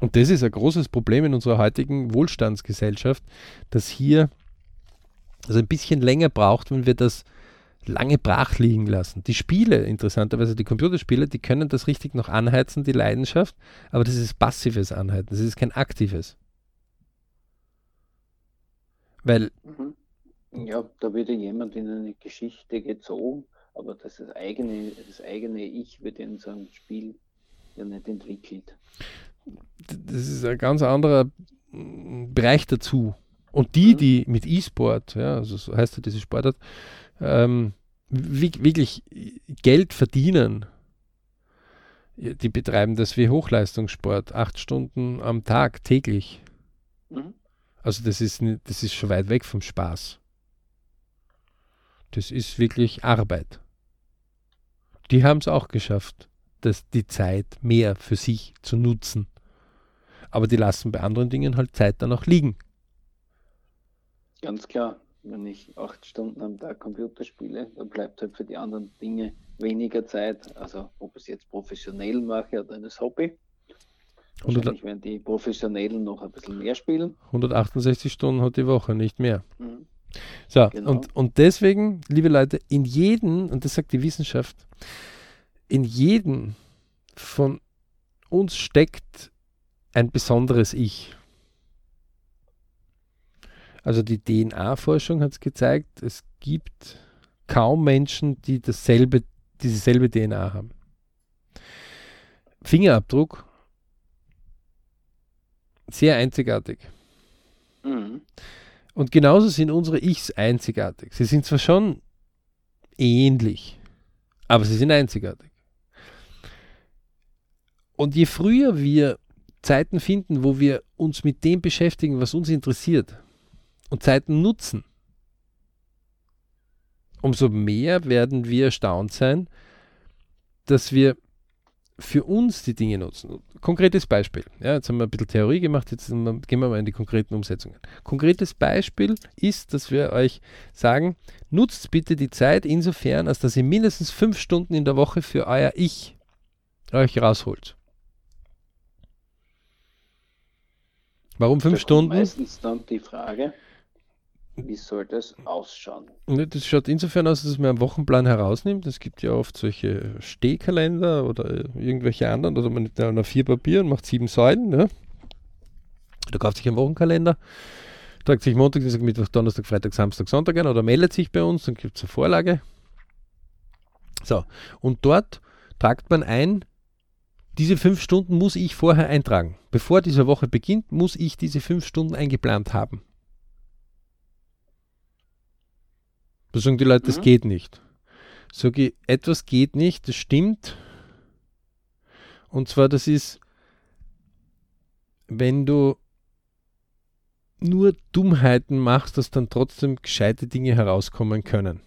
Und das ist ein großes Problem in unserer heutigen Wohlstandsgesellschaft, dass hier also ein bisschen länger braucht, wenn wir das lange brach liegen lassen. Die Spiele, interessanterweise die Computerspiele, die können das richtig noch anheizen, die Leidenschaft, aber das ist passives Anheizen, das ist kein aktives. Weil. Mhm. Ja, da würde jemand in eine Geschichte gezogen, aber das, ist eigene, das eigene Ich wird in so einem Spiel ja nicht entwickelt. Das ist ein ganz anderer Bereich dazu. Und die, mhm. die mit E-Sport, ja, also so heißt ja diese Sportart, ähm, wirklich Geld verdienen, die betreiben das wie Hochleistungssport, acht Stunden am Tag, täglich. Mhm. Also das ist, das ist schon weit weg vom Spaß. Das ist wirklich Arbeit. Die haben es auch geschafft, dass die Zeit mehr für sich zu nutzen. Aber die lassen bei anderen Dingen halt Zeit dann auch liegen. Ganz klar wenn ich acht Stunden am Tag Computer spiele, dann bleibt halt für die anderen Dinge weniger Zeit. Also ob ich es jetzt professionell mache oder ein Hobby. Wahrscheinlich werden die Professionellen noch ein bisschen mehr spielen. 168 Stunden hat die Woche, nicht mehr. Mhm. So, genau. und, und deswegen, liebe Leute, in jedem, und das sagt die Wissenschaft, in jedem von uns steckt ein besonderes Ich. Also die DNA-Forschung hat es gezeigt, es gibt kaum Menschen, die dasselbe, dieselbe DNA haben. Fingerabdruck, sehr einzigartig. Mhm. Und genauso sind unsere Ichs einzigartig. Sie sind zwar schon ähnlich, aber sie sind einzigartig. Und je früher wir Zeiten finden, wo wir uns mit dem beschäftigen, was uns interessiert, und Zeiten nutzen, umso mehr werden wir erstaunt sein, dass wir für uns die Dinge nutzen. Konkretes Beispiel. Ja, jetzt haben wir ein bisschen Theorie gemacht, jetzt gehen wir mal in die konkreten Umsetzungen. Konkretes Beispiel ist, dass wir euch sagen, nutzt bitte die Zeit insofern, als dass ihr mindestens fünf Stunden in der Woche für euer Ich euch rausholt. Warum fünf Stunden? Meistens dann die Frage, wie soll das ausschauen? Das schaut insofern aus, dass man einen Wochenplan herausnimmt. Es gibt ja oft solche Stehkalender oder irgendwelche anderen, oder man nimmt ein vier Papier und macht sieben Säulen. Ne? Da kauft sich einen Wochenkalender, tragt sich Montag, Dienstag, Mittwoch, Donnerstag, Freitag, Samstag, Sonntag ein oder meldet sich bei uns, dann gibt es eine Vorlage. So, und dort tragt man ein, diese fünf Stunden muss ich vorher eintragen. Bevor diese Woche beginnt, muss ich diese fünf Stunden eingeplant haben. Da sagen die Leute, das mhm. geht nicht. Sag ich, etwas geht nicht, das stimmt. Und zwar, das ist, wenn du nur Dummheiten machst, dass dann trotzdem gescheite Dinge herauskommen können.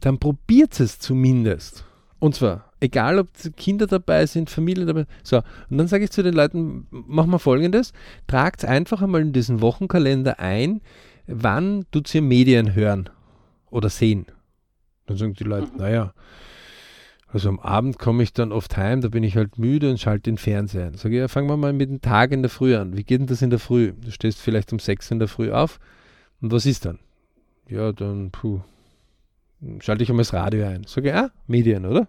Dann probiert es zumindest. Und zwar, egal ob Kinder dabei sind, Familie dabei. So, und dann sage ich zu den Leuten, machen wir folgendes, tragt einfach einmal in diesen Wochenkalender ein, wann tut ihr Medien hören oder sehen. Dann sagen die Leute, mhm. naja, also am Abend komme ich dann oft heim, da bin ich halt müde und schalte den Fernseher ein. Sage ich, ja, fangen wir mal mit dem Tag in der Früh an. Wie geht denn das in der Früh? Du stehst vielleicht um sechs in der Früh auf. Und was ist dann? Ja, dann, puh, schalte ich einmal das Radio ein. Sage ich, ah, Medien, oder?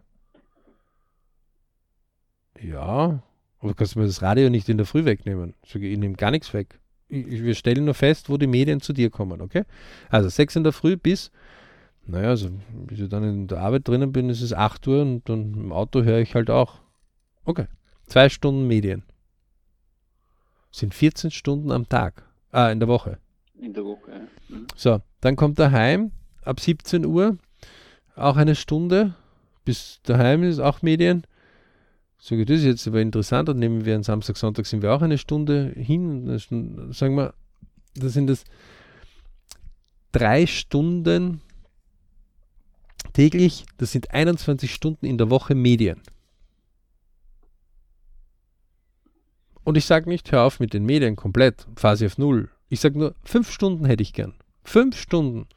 Ja, aber kannst du mir das Radio nicht in der Früh wegnehmen? Sage ich, ich nehme gar nichts weg. Ich, wir stellen nur fest, wo die Medien zu dir kommen, okay? Also sechs in der Früh bis naja, also bis ich dann in der Arbeit drinnen bin, ist es 8 Uhr und dann im Auto höre ich halt auch. Okay. Zwei Stunden Medien. Sind 14 Stunden am Tag. Ah, in der Woche. In der Woche, ja. Mhm. So, dann kommt er heim ab 17 Uhr. Auch eine Stunde. Bis daheim ist auch Medien. So geht das jetzt aber interessant. Und nehmen wir am Samstag, Sonntag sind wir auch eine Stunde hin. Sagen wir, da sind es drei Stunden täglich, das sind 21 Stunden in der Woche Medien. Und ich sage nicht, hör auf mit den Medien komplett, Phase auf Null. Ich sage nur, fünf Stunden hätte ich gern. Fünf Stunden.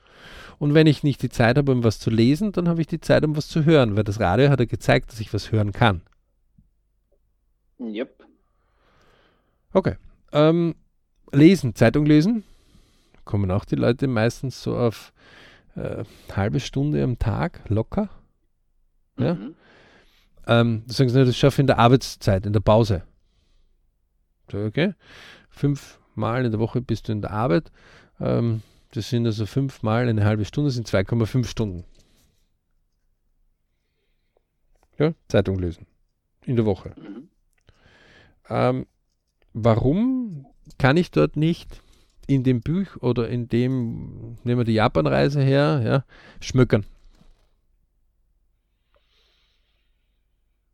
Und wenn ich nicht die Zeit habe, um was zu lesen, dann habe ich die Zeit, um was zu hören, weil das Radio hat ja gezeigt, dass ich was hören kann. Yep. Okay. Ähm, lesen, Zeitung lesen. Kommen auch die Leute meistens so auf äh, halbe Stunde am Tag locker. Ja? Mhm. Ähm, das, sagen das schaffe ich in der Arbeitszeit, in der Pause. So, okay. Fünfmal in der Woche bist du in der Arbeit. Ähm, das sind also fünfmal eine halbe Stunde, sind 2,5 Stunden. Ja, Zeitung lesen. In der Woche. Mhm. Ähm, warum kann ich dort nicht in dem Buch oder in dem, nehmen wir die Japanreise her, ja, schmückern.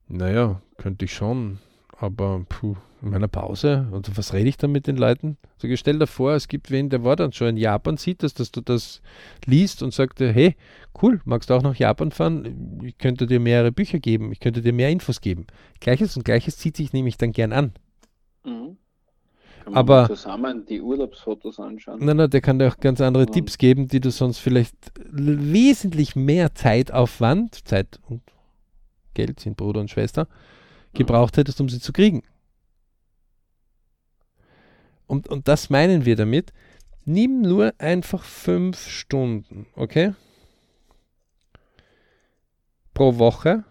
Naja, könnte ich schon, aber puh, in meiner Pause, und was rede ich dann mit den Leuten? So, stell dir vor, es gibt wen, der war dann schon in Japan, sieht das, dass du das liest und sagt, hey, cool, magst du auch nach Japan fahren? Ich könnte dir mehrere Bücher geben, ich könnte dir mehr Infos geben. Gleiches und Gleiches zieht sich nämlich dann gern an. Mhm. Aber zusammen die Urlaubsfotos anschauen. Nein, nein, der kann dir auch ganz andere und Tipps geben, die du sonst vielleicht wesentlich mehr Zeitaufwand, Zeit und Geld sind Bruder und Schwester, gebraucht hättest, um sie zu kriegen. Und, und das meinen wir damit. Nimm nur einfach fünf Stunden, okay? Pro Woche.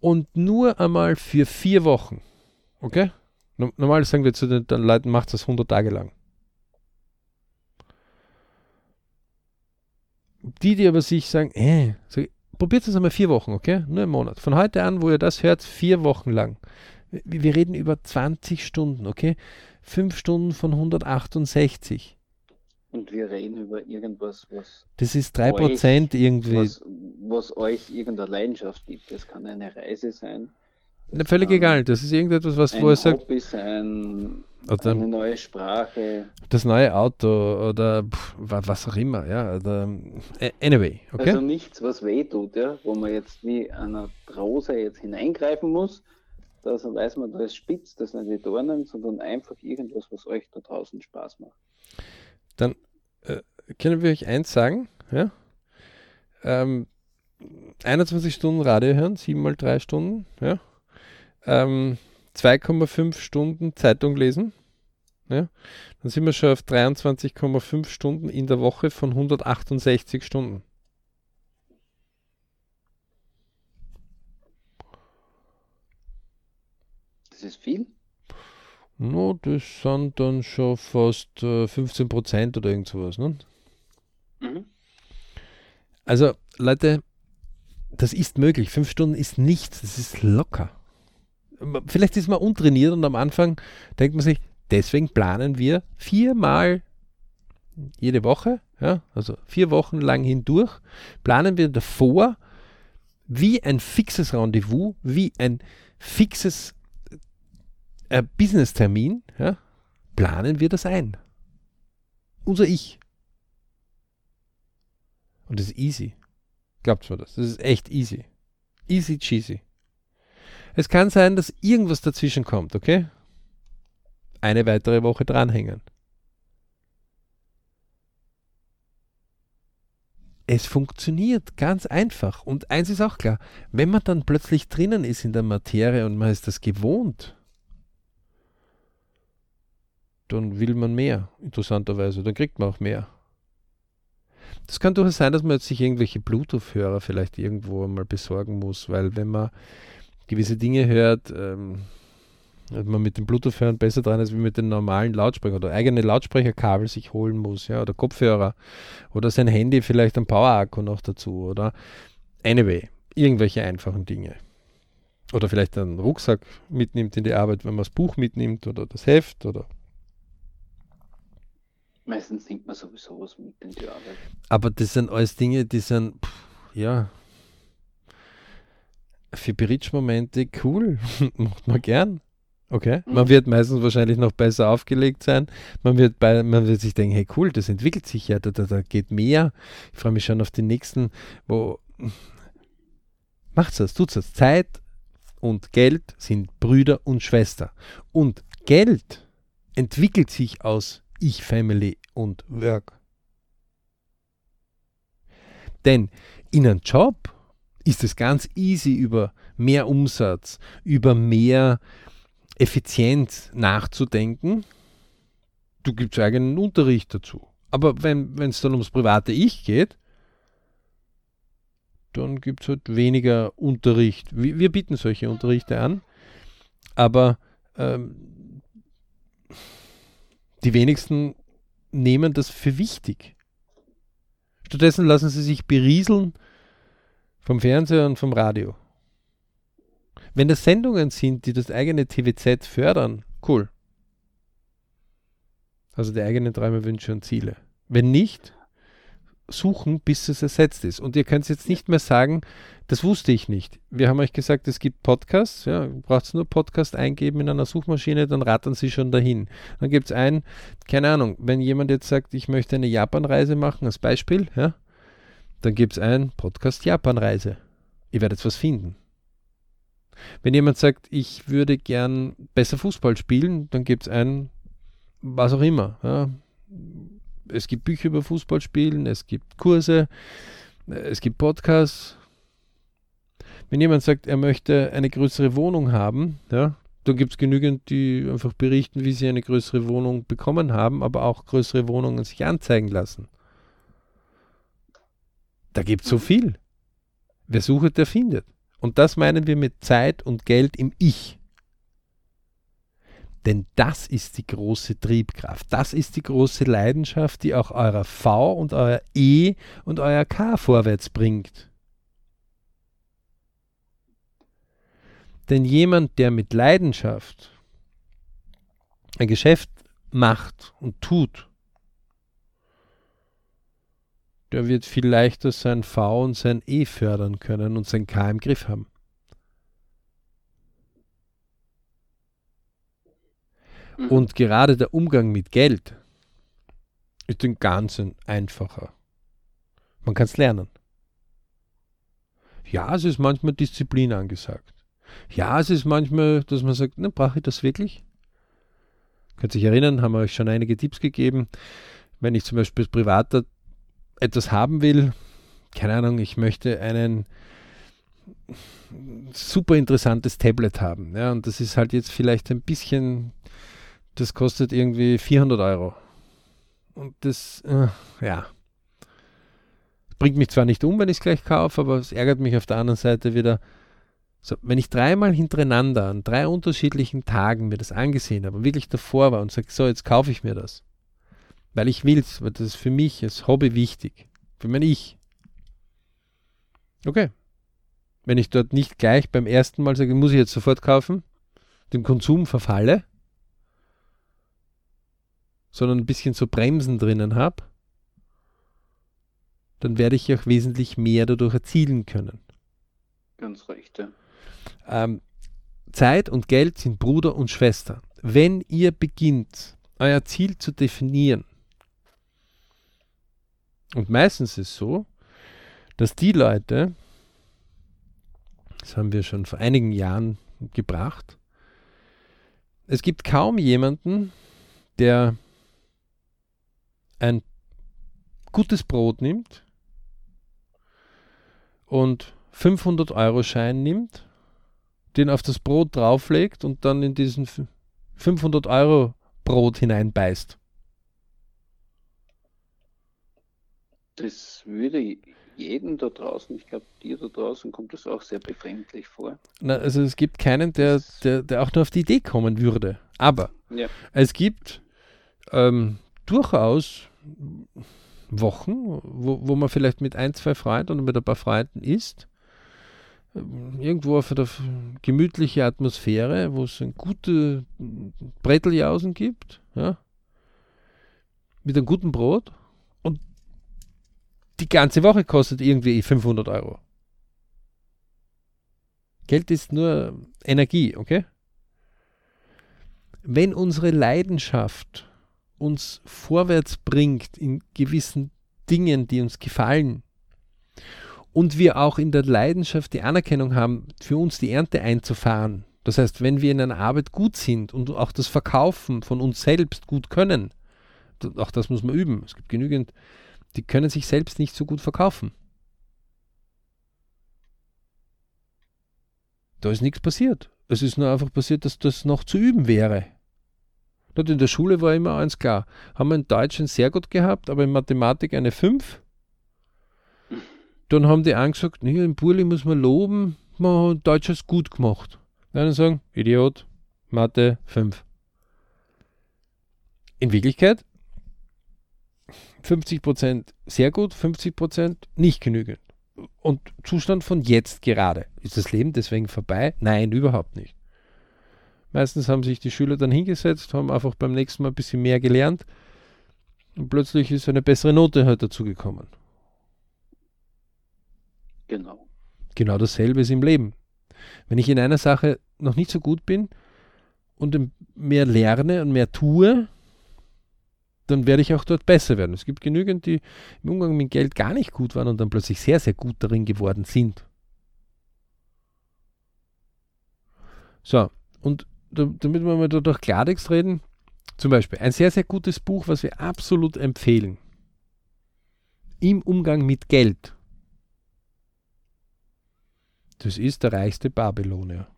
Und nur einmal für vier Wochen. Okay? Normal sagen wir zu den, Leuten, macht das 100 Tage lang. Die, die aber sich sagen, äh, so, probiert es einmal vier Wochen, okay? Nur im Monat. Von heute an, wo ihr das hört, vier Wochen lang. Wir, wir reden über 20 Stunden, okay? Fünf Stunden von 168. Und wir reden über irgendwas, was. Das ist 3% euch, irgendwie. Was, was euch irgendeine Leidenschaft gibt. Das kann eine Reise sein. Na, völlig ähm, egal. Das ist irgendetwas, was wo er sagt. Hobby sein, oder eine neue Sprache. Das neue Auto oder pff, was auch immer, ja. Oder, anyway, okay. Also nichts, was weh tut, ja, wo man jetzt wie einer Rose jetzt hineingreifen muss. Da weiß man, da ist spitz, das sind die Dornen, sondern einfach irgendwas, was euch da draußen Spaß macht. Dann äh, können wir euch eins sagen, ja. Ähm, 21 Stunden Radio hören, 7 mal 3 Stunden, ja ähm, 2,5 Stunden Zeitung lesen. Ja, dann sind wir schon auf 23,5 Stunden in der Woche von 168 Stunden. Das ist viel? No, das sind dann schon fast äh, 15 Prozent oder irgend sowas. Ne? Mhm. Also, Leute, das ist möglich. Fünf Stunden ist nichts, das ist locker vielleicht ist man untrainiert und am Anfang denkt man sich, Deswegen planen wir viermal jede Woche, ja, also vier Wochen lang hindurch, planen wir davor wie ein fixes Rendezvous, wie ein fixes äh, Business-Termin, ja, planen wir das ein. Unser Ich. Und das ist easy. Glaubt mir das. Das ist echt easy. Easy cheesy. Es kann sein, dass irgendwas dazwischen kommt, okay? Eine weitere Woche dranhängen. Es funktioniert ganz einfach. Und eins ist auch klar, wenn man dann plötzlich drinnen ist in der Materie und man ist das gewohnt, dann will man mehr, interessanterweise. Dann kriegt man auch mehr. Das kann durchaus sein, dass man jetzt sich irgendwelche Bluetooth-Hörer vielleicht irgendwo mal besorgen muss, weil wenn man gewisse Dinge hört, ähm, man mit dem Bluetooth-Hören besser dran ist wie mit den normalen Lautsprechern oder eigene Lautsprecherkabel sich holen muss, ja, oder Kopfhörer oder sein Handy vielleicht ein Power-Akku noch dazu oder anyway, irgendwelche einfachen Dinge. Oder vielleicht einen Rucksack mitnimmt in die Arbeit, wenn man das Buch mitnimmt oder das Heft oder Meistens nimmt man sowieso was mit in die Arbeit. Aber das sind alles Dinge, die sind, pff, ja, für Bridge-Momente cool. Macht man gern. Okay. Mhm. Man wird meistens wahrscheinlich noch besser aufgelegt sein. Man wird, bei, man wird sich denken, hey cool, das entwickelt sich ja, da, da, da geht mehr. Ich freue mich schon auf die nächsten, wo macht's das, tut's das. Zeit und Geld sind Brüder und Schwester. Und Geld entwickelt sich aus Ich, Family und Work. Denn in einem Job ist es ganz easy über mehr Umsatz, über mehr Effizienz nachzudenken. Du gibst eigenen Unterricht dazu. Aber wenn es dann ums private Ich geht, dann gibt es halt weniger Unterricht. Wir, wir, bieten solche Unterrichte an, aber ähm, die wenigsten nehmen das für wichtig. Stattdessen lassen sie sich berieseln vom Fernseher und vom Radio. Wenn das Sendungen sind, die das eigene TVZ fördern, cool. Also die eigenen Träume, Wünsche und Ziele. Wenn nicht, suchen, bis es ersetzt ist. Und ihr könnt jetzt nicht mehr sagen, das wusste ich nicht. Wir haben euch gesagt, es gibt Podcasts. Ja, braucht nur Podcast eingeben in einer Suchmaschine, dann rattern sie schon dahin. Dann gibt es einen, keine Ahnung, wenn jemand jetzt sagt, ich möchte eine Japanreise machen, als Beispiel, ja, dann gibt es einen Podcast Japanreise. Ihr werdet was finden. Wenn jemand sagt, ich würde gern besser Fußball spielen, dann gibt es einen, was auch immer. Ja, es gibt Bücher über Fußballspielen, es gibt Kurse, es gibt Podcasts. Wenn jemand sagt, er möchte eine größere Wohnung haben, ja, dann gibt es genügend, die einfach berichten, wie sie eine größere Wohnung bekommen haben, aber auch größere Wohnungen sich anzeigen lassen. Da gibt es so viel. Wer sucht, der findet. Und das meinen wir mit Zeit und Geld im Ich. Denn das ist die große Triebkraft. Das ist die große Leidenschaft, die auch euer V und euer E und euer K vorwärts bringt. Denn jemand, der mit Leidenschaft ein Geschäft macht und tut, der wird viel leichter sein V und sein E fördern können und sein K im Griff haben. Mhm. Und gerade der Umgang mit Geld ist ein ganz einfacher. Man kann es lernen. Ja, es ist manchmal Disziplin angesagt. Ja, es ist manchmal, dass man sagt, ne, brauche ich das wirklich? Könnt sich erinnern, haben wir euch schon einige Tipps gegeben. Wenn ich zum Beispiel privater etwas haben will, keine Ahnung, ich möchte einen super interessantes Tablet haben. Ja, und das ist halt jetzt vielleicht ein bisschen das kostet irgendwie 400 Euro. Und das, äh, ja, bringt mich zwar nicht um, wenn ich es gleich kaufe, aber es ärgert mich auf der anderen Seite wieder. So, wenn ich dreimal hintereinander an drei unterschiedlichen Tagen mir das angesehen habe und wirklich davor war und sage, so, jetzt kaufe ich mir das, weil ich will es, weil das ist für mich als Hobby wichtig, für mein Ich. Okay. Wenn ich dort nicht gleich beim ersten Mal sage, muss ich jetzt sofort kaufen, dem Konsum verfalle, sondern ein bisschen so Bremsen drinnen habe, dann werde ich auch wesentlich mehr dadurch erzielen können. Ganz recht, ja. Ähm, Zeit und Geld sind Bruder und Schwester. Wenn ihr beginnt, euer Ziel zu definieren, und meistens ist es so, dass die Leute, das haben wir schon vor einigen Jahren gebracht, es gibt kaum jemanden, der ein gutes Brot nimmt und 500 Euro Schein nimmt, den auf das Brot drauflegt und dann in diesen 500 Euro Brot hineinbeißt. Das würde jedem da draußen, ich glaube, dir da draußen kommt das auch sehr befremdlich vor. Na, also es gibt keinen, der, der, der auch nur auf die Idee kommen würde. Aber ja. es gibt ähm, durchaus Wochen, wo, wo man vielleicht mit ein, zwei Freunden oder mit ein paar Freunden isst, ähm, irgendwo auf eine gemütliche Atmosphäre, wo es ein gute Bretteljausen gibt, ja, mit einem guten Brot die ganze Woche kostet irgendwie 500 Euro. Geld ist nur Energie, okay? Wenn unsere Leidenschaft uns vorwärts bringt in gewissen Dingen, die uns gefallen, und wir auch in der Leidenschaft die Anerkennung haben, für uns die Ernte einzufahren. Das heißt, wenn wir in einer Arbeit gut sind und auch das Verkaufen von uns selbst gut können, auch das muss man üben. Es gibt genügend, die können sich selbst nicht so gut verkaufen. Da ist nichts passiert. Es ist nur einfach passiert, dass das noch zu üben wäre. Dort in der Schule war immer eins klar. Haben wir in Deutsch sehr gut gehabt, aber in Mathematik eine 5 dann haben die angesagt, nee, im Burli muss man loben, man hat Deutsch ist gut gemacht. Dann sagen, Idiot, Mathe 5. In Wirklichkeit 50% sehr gut, 50% nicht genügend. Und Zustand von jetzt gerade. Ist das Leben deswegen vorbei? Nein, überhaupt nicht. Meistens haben sich die Schüler dann hingesetzt, haben einfach beim nächsten Mal ein bisschen mehr gelernt und plötzlich ist eine bessere Note halt dazugekommen. Genau. Genau dasselbe ist im Leben. Wenn ich in einer Sache noch nicht so gut bin und mehr lerne und mehr tue, dann werde ich auch dort besser werden. Es gibt genügend, die im Umgang mit Geld gar nicht gut waren und dann plötzlich sehr, sehr gut darin geworden sind. So, und damit wir mal durch Klartext reden, zum Beispiel ein sehr, sehr gutes Buch, was wir absolut empfehlen. Im Umgang mit Geld das ist der reichste Babylonier.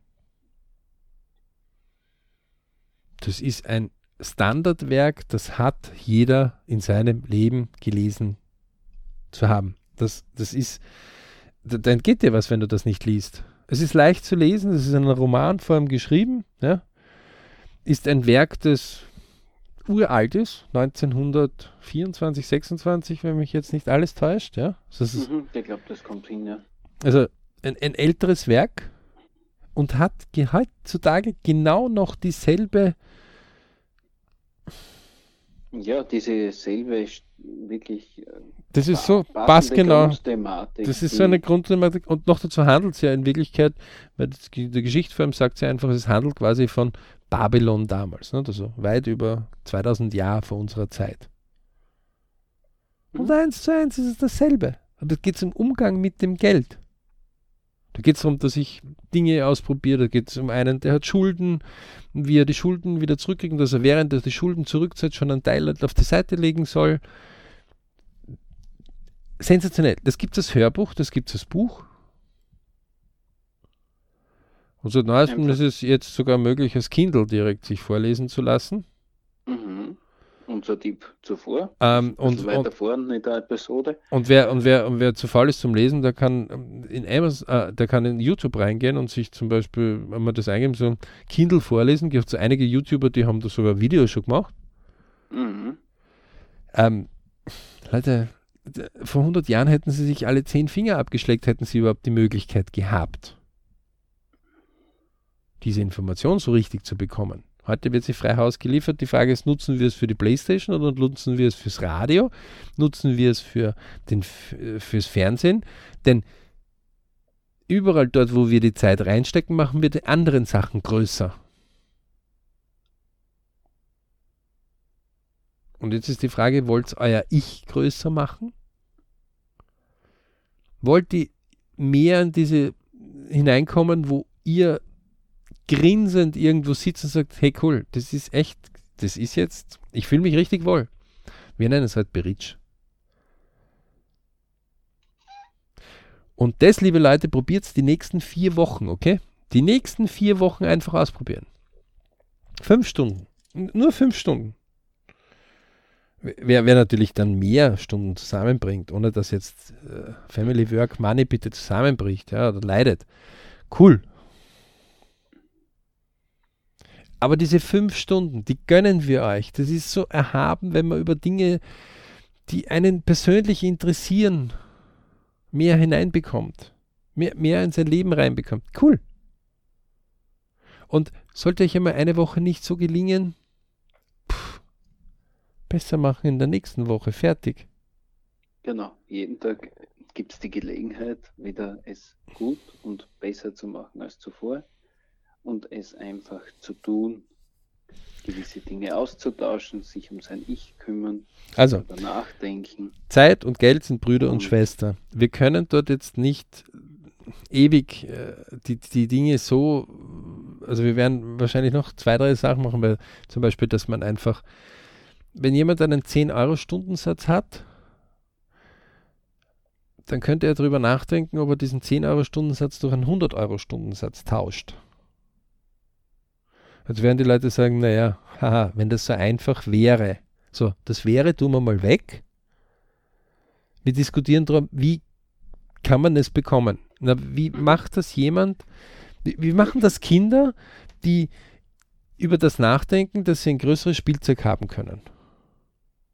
Das ist ein Standardwerk, das hat jeder in seinem Leben gelesen zu haben. Das, das ist, dann geht dir was, wenn du das nicht liest. Es ist leicht zu lesen, es ist in einer Romanform geschrieben, ja? ist ein Werk, das uralt ist, 1924, 26, wenn mich jetzt nicht alles täuscht. Ja? Also mhm, ich glaube, das kommt hin, ja. Also ein, ein älteres Werk und hat heutzutage genau noch dieselbe. Ja, diese selbe wirklich. Äh, das ist so passgenau. Das ist so eine Grundthematik und noch dazu handelt es ja in Wirklichkeit, weil das, der Geschichtsform sagt ja einfach, es handelt quasi von Babylon damals, ne? also weit über 2000 Jahre vor unserer Zeit. Und mhm. eins zu eins ist es dasselbe. Und da geht es im Umgang mit dem Geld. Da geht es darum, dass ich Dinge ausprobiere. Da geht es um einen, der hat Schulden, wie er die Schulden wieder zurückkriegt, dass er während er die Schulden zurückzahlt schon einen Teil auf die Seite legen soll. Sensationell. Das gibt es als Hörbuch, das gibt es als Buch. Und seit neuestem ist es jetzt sogar möglich, als Kindle direkt sich vorlesen zu lassen. Mhm unser Tipp zuvor. Ähm, und, also weiter und, vorne in der Episode. Und wer, und, wer, und wer zu faul ist zum Lesen, der kann ähm, in Amazon, äh, der kann in YouTube reingehen und sich zum Beispiel, wenn man das eingeben, so Kindle vorlesen. Gibt es einige YouTuber, die haben da sogar Videos schon gemacht. Mhm. Ähm, Leute, vor 100 Jahren hätten sie sich alle zehn Finger abgeschleckt, hätten sie überhaupt die Möglichkeit gehabt, diese Information so richtig zu bekommen. Heute wird sie frei Haus geliefert. Die Frage ist, nutzen wir es für die Playstation oder nutzen wir es fürs Radio? Nutzen wir es für den, fürs Fernsehen? Denn überall dort, wo wir die Zeit reinstecken, machen wir die anderen Sachen größer. Und jetzt ist die Frage, wollt ihr euer Ich größer machen? Wollt ihr mehr in diese hineinkommen, wo ihr grinsend irgendwo sitzt und sagt, hey cool, das ist echt, das ist jetzt, ich fühle mich richtig wohl. Wir nennen es halt Beritsch. Und das, liebe Leute, probiert es die nächsten vier Wochen, okay? Die nächsten vier Wochen einfach ausprobieren. Fünf Stunden. Nur fünf Stunden. Wer, wer natürlich dann mehr Stunden zusammenbringt, ohne dass jetzt äh, Family Work Money bitte zusammenbricht, ja, oder leidet. Cool, Aber diese fünf Stunden, die gönnen wir euch. Das ist so erhaben, wenn man über Dinge, die einen persönlich interessieren, mehr hineinbekommt. Mehr, mehr in sein Leben reinbekommt. Cool. Und sollte euch einmal eine Woche nicht so gelingen, pff, besser machen in der nächsten Woche. Fertig. Genau. Jeden Tag gibt es die Gelegenheit, wieder es gut und besser zu machen als zuvor und es einfach zu tun, gewisse Dinge auszutauschen, sich um sein Ich kümmern, also, nachdenken. Zeit und Geld sind Brüder und, und Schwester. Wir können dort jetzt nicht ewig äh, die, die Dinge so, also wir werden wahrscheinlich noch zwei, drei Sachen machen, weil zum Beispiel, dass man einfach, wenn jemand einen 10-Euro-Stundensatz hat, dann könnte er darüber nachdenken, ob er diesen 10-Euro-Stundensatz durch einen 100-Euro-Stundensatz tauscht. Jetzt werden die Leute sagen, naja, haha, wenn das so einfach wäre. So, das wäre, tun wir mal weg. Wir diskutieren darüber, wie kann man es bekommen? Na, wie macht das jemand? Wie, wie machen das Kinder, die über das nachdenken, dass sie ein größeres Spielzeug haben können?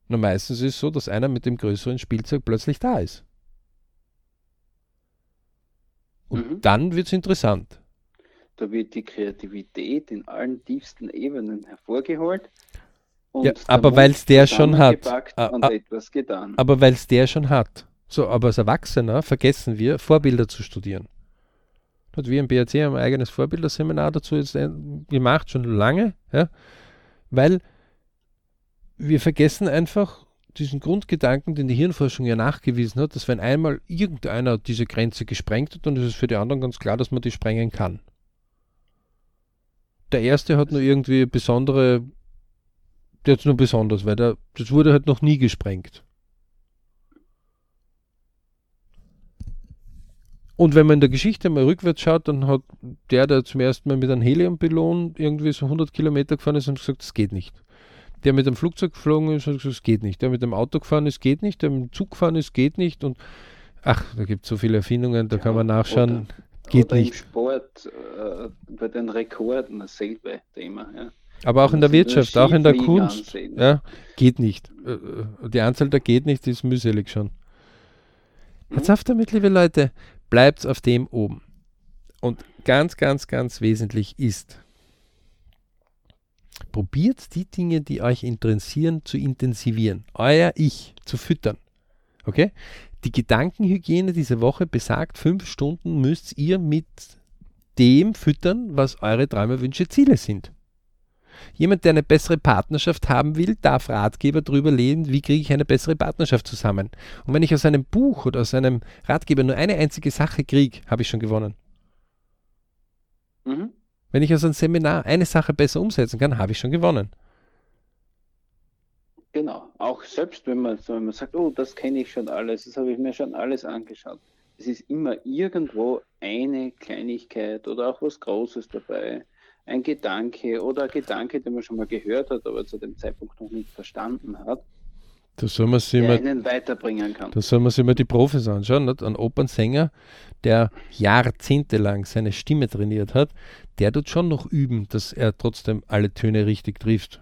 Na, meistens ist es so, dass einer mit dem größeren Spielzeug plötzlich da ist. Und mhm. dann wird es interessant. Da wird die Kreativität in allen tiefsten Ebenen hervorgeholt. ja, aber weil es der schon hat. Und etwas getan. Aber weil es der schon hat. So, aber als Erwachsener vergessen wir, Vorbilder zu studieren. Hat wir im BRC ein eigenes Vorbilderseminar dazu jetzt äh, gemacht, schon lange, ja, weil wir vergessen einfach diesen Grundgedanken, den die Hirnforschung ja nachgewiesen hat, dass wenn einmal irgendeiner diese Grenze gesprengt hat, dann ist es für die anderen ganz klar, dass man die sprengen kann. Der erste hat nur irgendwie besondere, der hat nur besonders, weil der, das wurde halt noch nie gesprengt. Und wenn man in der Geschichte mal rückwärts schaut, dann hat der, der zum ersten Mal mit einem Heliumballon irgendwie so 100 Kilometer gefahren ist, und gesagt, das geht nicht. Der mit dem Flugzeug geflogen ist, hat gesagt, das geht nicht. Der mit dem Auto gefahren ist, geht nicht. Der mit dem Zug gefahren ist, geht nicht. Und ach, da gibt es so viele Erfindungen, da ja, kann man nachschauen. Geht Oder nicht. im Sport, äh, bei den Rekorden dasselbe Thema. Ja. Aber auch in der Wirtschaft, auch in der Kunst. Ansehen, ja, geht nicht. Äh, äh, die Anzahl der geht nicht ist mühselig schon. Jetzt auf damit, liebe Leute, bleibt auf dem oben. Und ganz, ganz, ganz wesentlich ist, probiert die Dinge, die euch interessieren, zu intensivieren. Euer Ich zu füttern. Okay? Die Gedankenhygiene diese Woche besagt, fünf Stunden müsst ihr mit dem füttern, was eure Träume, Wünsche, Ziele sind. Jemand, der eine bessere Partnerschaft haben will, darf Ratgeber darüber lesen, wie kriege ich eine bessere Partnerschaft zusammen. Und wenn ich aus einem Buch oder aus einem Ratgeber nur eine einzige Sache kriege, habe ich schon gewonnen. Mhm. Wenn ich aus einem Seminar eine Sache besser umsetzen kann, habe ich schon gewonnen. Genau, auch selbst wenn man, wenn man sagt, oh, das kenne ich schon alles, das habe ich mir schon alles angeschaut. Es ist immer irgendwo eine Kleinigkeit oder auch was Großes dabei, ein Gedanke oder ein Gedanke, den man schon mal gehört hat, aber zu dem Zeitpunkt noch nicht verstanden hat. Da soll man sich immer, weiterbringen kann. Da soll man sich immer die Profis anschauen. Nicht? Ein Opernsänger, der jahrzehntelang seine Stimme trainiert hat, der tut schon noch üben, dass er trotzdem alle Töne richtig trifft.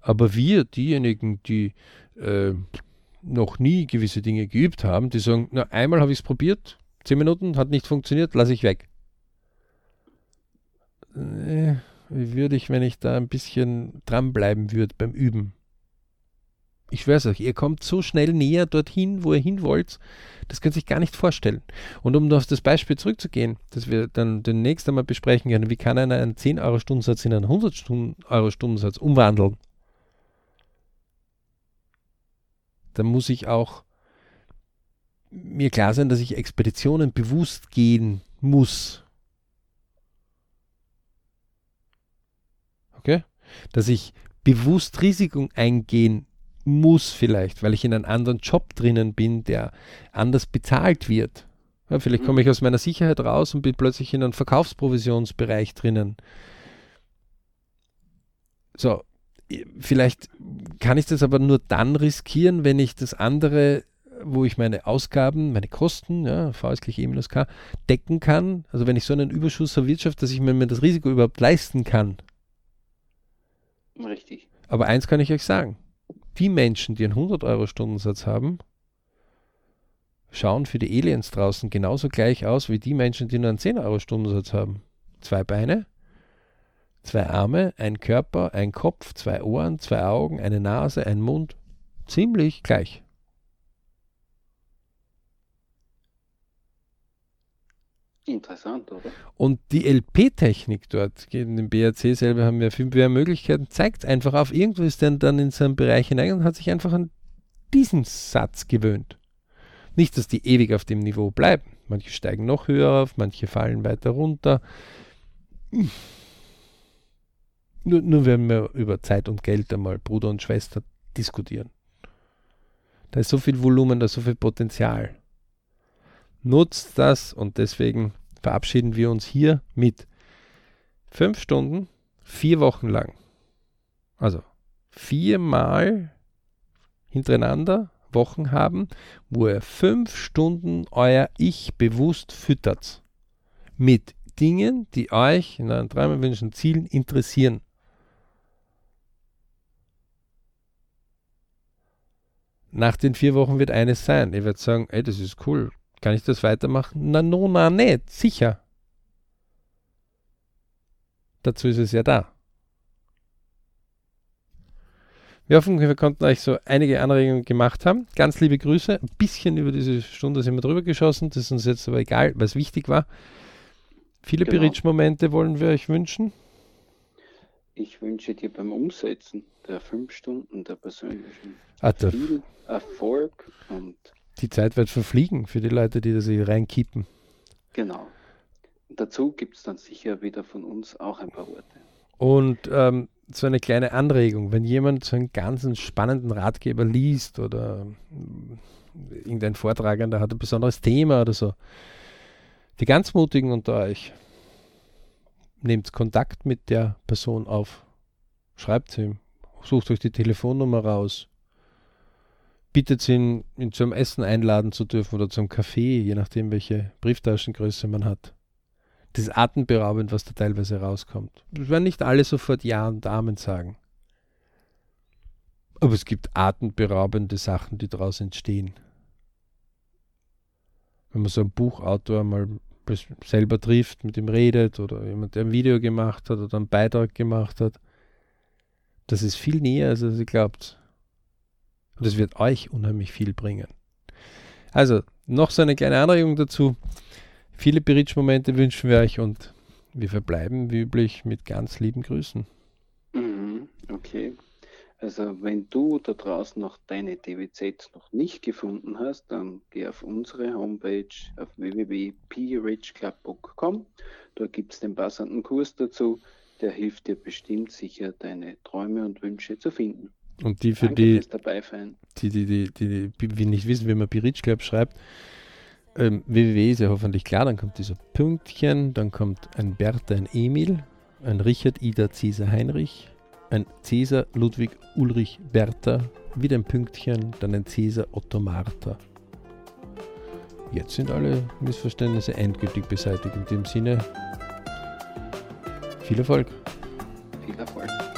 Aber wir, diejenigen, die äh, noch nie gewisse Dinge geübt haben, die sagen, na, einmal habe ich es probiert, zehn Minuten, hat nicht funktioniert, lasse ich weg. Äh, wie würde ich, wenn ich da ein bisschen dranbleiben würde beim Üben. Ich schwör's euch, ihr kommt so schnell näher dorthin, wo ihr hin wollt, das könnt ihr sich gar nicht vorstellen. Und um auf das Beispiel zurückzugehen, das wir dann demnächst einmal besprechen können, wie kann einer einen 10-Euro-Stundensatz in einen 100-Euro-Stundensatz umwandeln? Dann muss ich auch mir klar sein, dass ich Expeditionen bewusst gehen muss. Okay? Dass ich bewusst Risiken eingehen muss vielleicht, weil ich in einem anderen Job drinnen bin, der anders bezahlt wird. Ja, vielleicht komme ich aus meiner Sicherheit raus und bin plötzlich in einem Verkaufsprovisionsbereich drinnen. So, vielleicht kann ich das aber nur dann riskieren, wenn ich das andere, wo ich meine Ausgaben, meine Kosten, ja, V ist gleich E minus K, decken kann. Also wenn ich so einen Überschuss erwirtschafte, dass ich mir das Risiko überhaupt leisten kann. Richtig. Aber eins kann ich euch sagen. Die Menschen, die einen 100-Euro-Stundensatz haben, schauen für die Aliens draußen genauso gleich aus wie die Menschen, die nur einen 10-Euro-Stundensatz haben. Zwei Beine, zwei Arme, ein Körper, ein Kopf, zwei Ohren, zwei Augen, eine Nase, ein Mund. Ziemlich gleich. Interessant, oder? Und die LP-Technik dort, in dem BRC selber haben wir viel mehr Möglichkeiten, zeigt einfach auf, irgendwo ist der dann in seinen Bereich hinein und hat sich einfach an diesen Satz gewöhnt. Nicht, dass die ewig auf dem Niveau bleiben. Manche steigen noch höher auf, manche fallen weiter runter. Nur, nur wenn wir über Zeit und Geld einmal Bruder und Schwester diskutieren. Da ist so viel Volumen, da ist so viel Potenzial. Nutzt das und deswegen verabschieden wir uns hier mit fünf Stunden, vier Wochen lang. Also viermal hintereinander Wochen haben, wo ihr fünf Stunden euer Ich bewusst füttert. Mit Dingen, die euch in euren Träumen, Wünschen, Zielen interessieren. Nach den vier Wochen wird eines sein. Ihr werdet sagen, ey, das ist cool, kann ich das weitermachen? Na, no, na, nicht. Sicher. Dazu ist es ja da. Wir hoffen, wir konnten euch so einige Anregungen gemacht haben. Ganz liebe Grüße. Ein bisschen über diese Stunde sind wir drüber geschossen. Das ist uns jetzt aber egal, was wichtig war. Viele genau. Berichtsmomente wollen wir euch wünschen. Ich wünsche dir beim Umsetzen der fünf Stunden der persönlichen ah, viel Erfolg und die Zeit wird verfliegen für die Leute, die da sich reinkippen. Genau. Dazu gibt es dann sicher wieder von uns auch ein paar Worte. Und ähm, so eine kleine Anregung, wenn jemand so einen ganzen spannenden Ratgeber liest oder äh, irgendein Vortragender hat ein besonderes Thema oder so, die ganz Mutigen unter euch, nehmt Kontakt mit der Person auf, schreibt sie ihm, sucht euch die Telefonnummer raus, bittet ihn, ihn zum Essen einladen zu dürfen oder zum Kaffee, je nachdem, welche Brieftaschengröße man hat. Das ist atemberaubend, was da teilweise rauskommt. Wir werden nicht alle sofort Ja und Amen sagen. Aber es gibt atemberaubende Sachen, die daraus entstehen. Wenn man so einen Buchautor mal selber trifft, mit ihm redet oder jemand, der ein Video gemacht hat oder einen Beitrag gemacht hat, das ist viel näher, als ihr glaubt. Und es wird euch unheimlich viel bringen. Also, noch so eine kleine Anregung dazu. Viele Beritsch-Momente wünschen wir euch und wir verbleiben wie üblich mit ganz lieben Grüßen. Mhm, okay. Also wenn du da draußen noch deine DWZ noch nicht gefunden hast, dann geh auf unsere Homepage auf www.prichclub.com. Da gibt es den passenden Kurs dazu. Der hilft dir bestimmt sicher, deine Träume und Wünsche zu finden. Und die für Danke die, die, die, die, die, die, nicht wissen, wie man Piritsch Club schreibt, ähm, www ist ja hoffentlich klar, dann kommt dieser Pünktchen, dann kommt ein Bertha, ein Emil, ein Richard, Ida, Cäsar, Heinrich, ein Cäsar, Ludwig, Ulrich, Bertha, wieder ein Pünktchen, dann ein Cäsar, Otto, Martha. Jetzt sind alle Missverständnisse endgültig beseitigt. In dem Sinne, viel Erfolg. Viel Erfolg.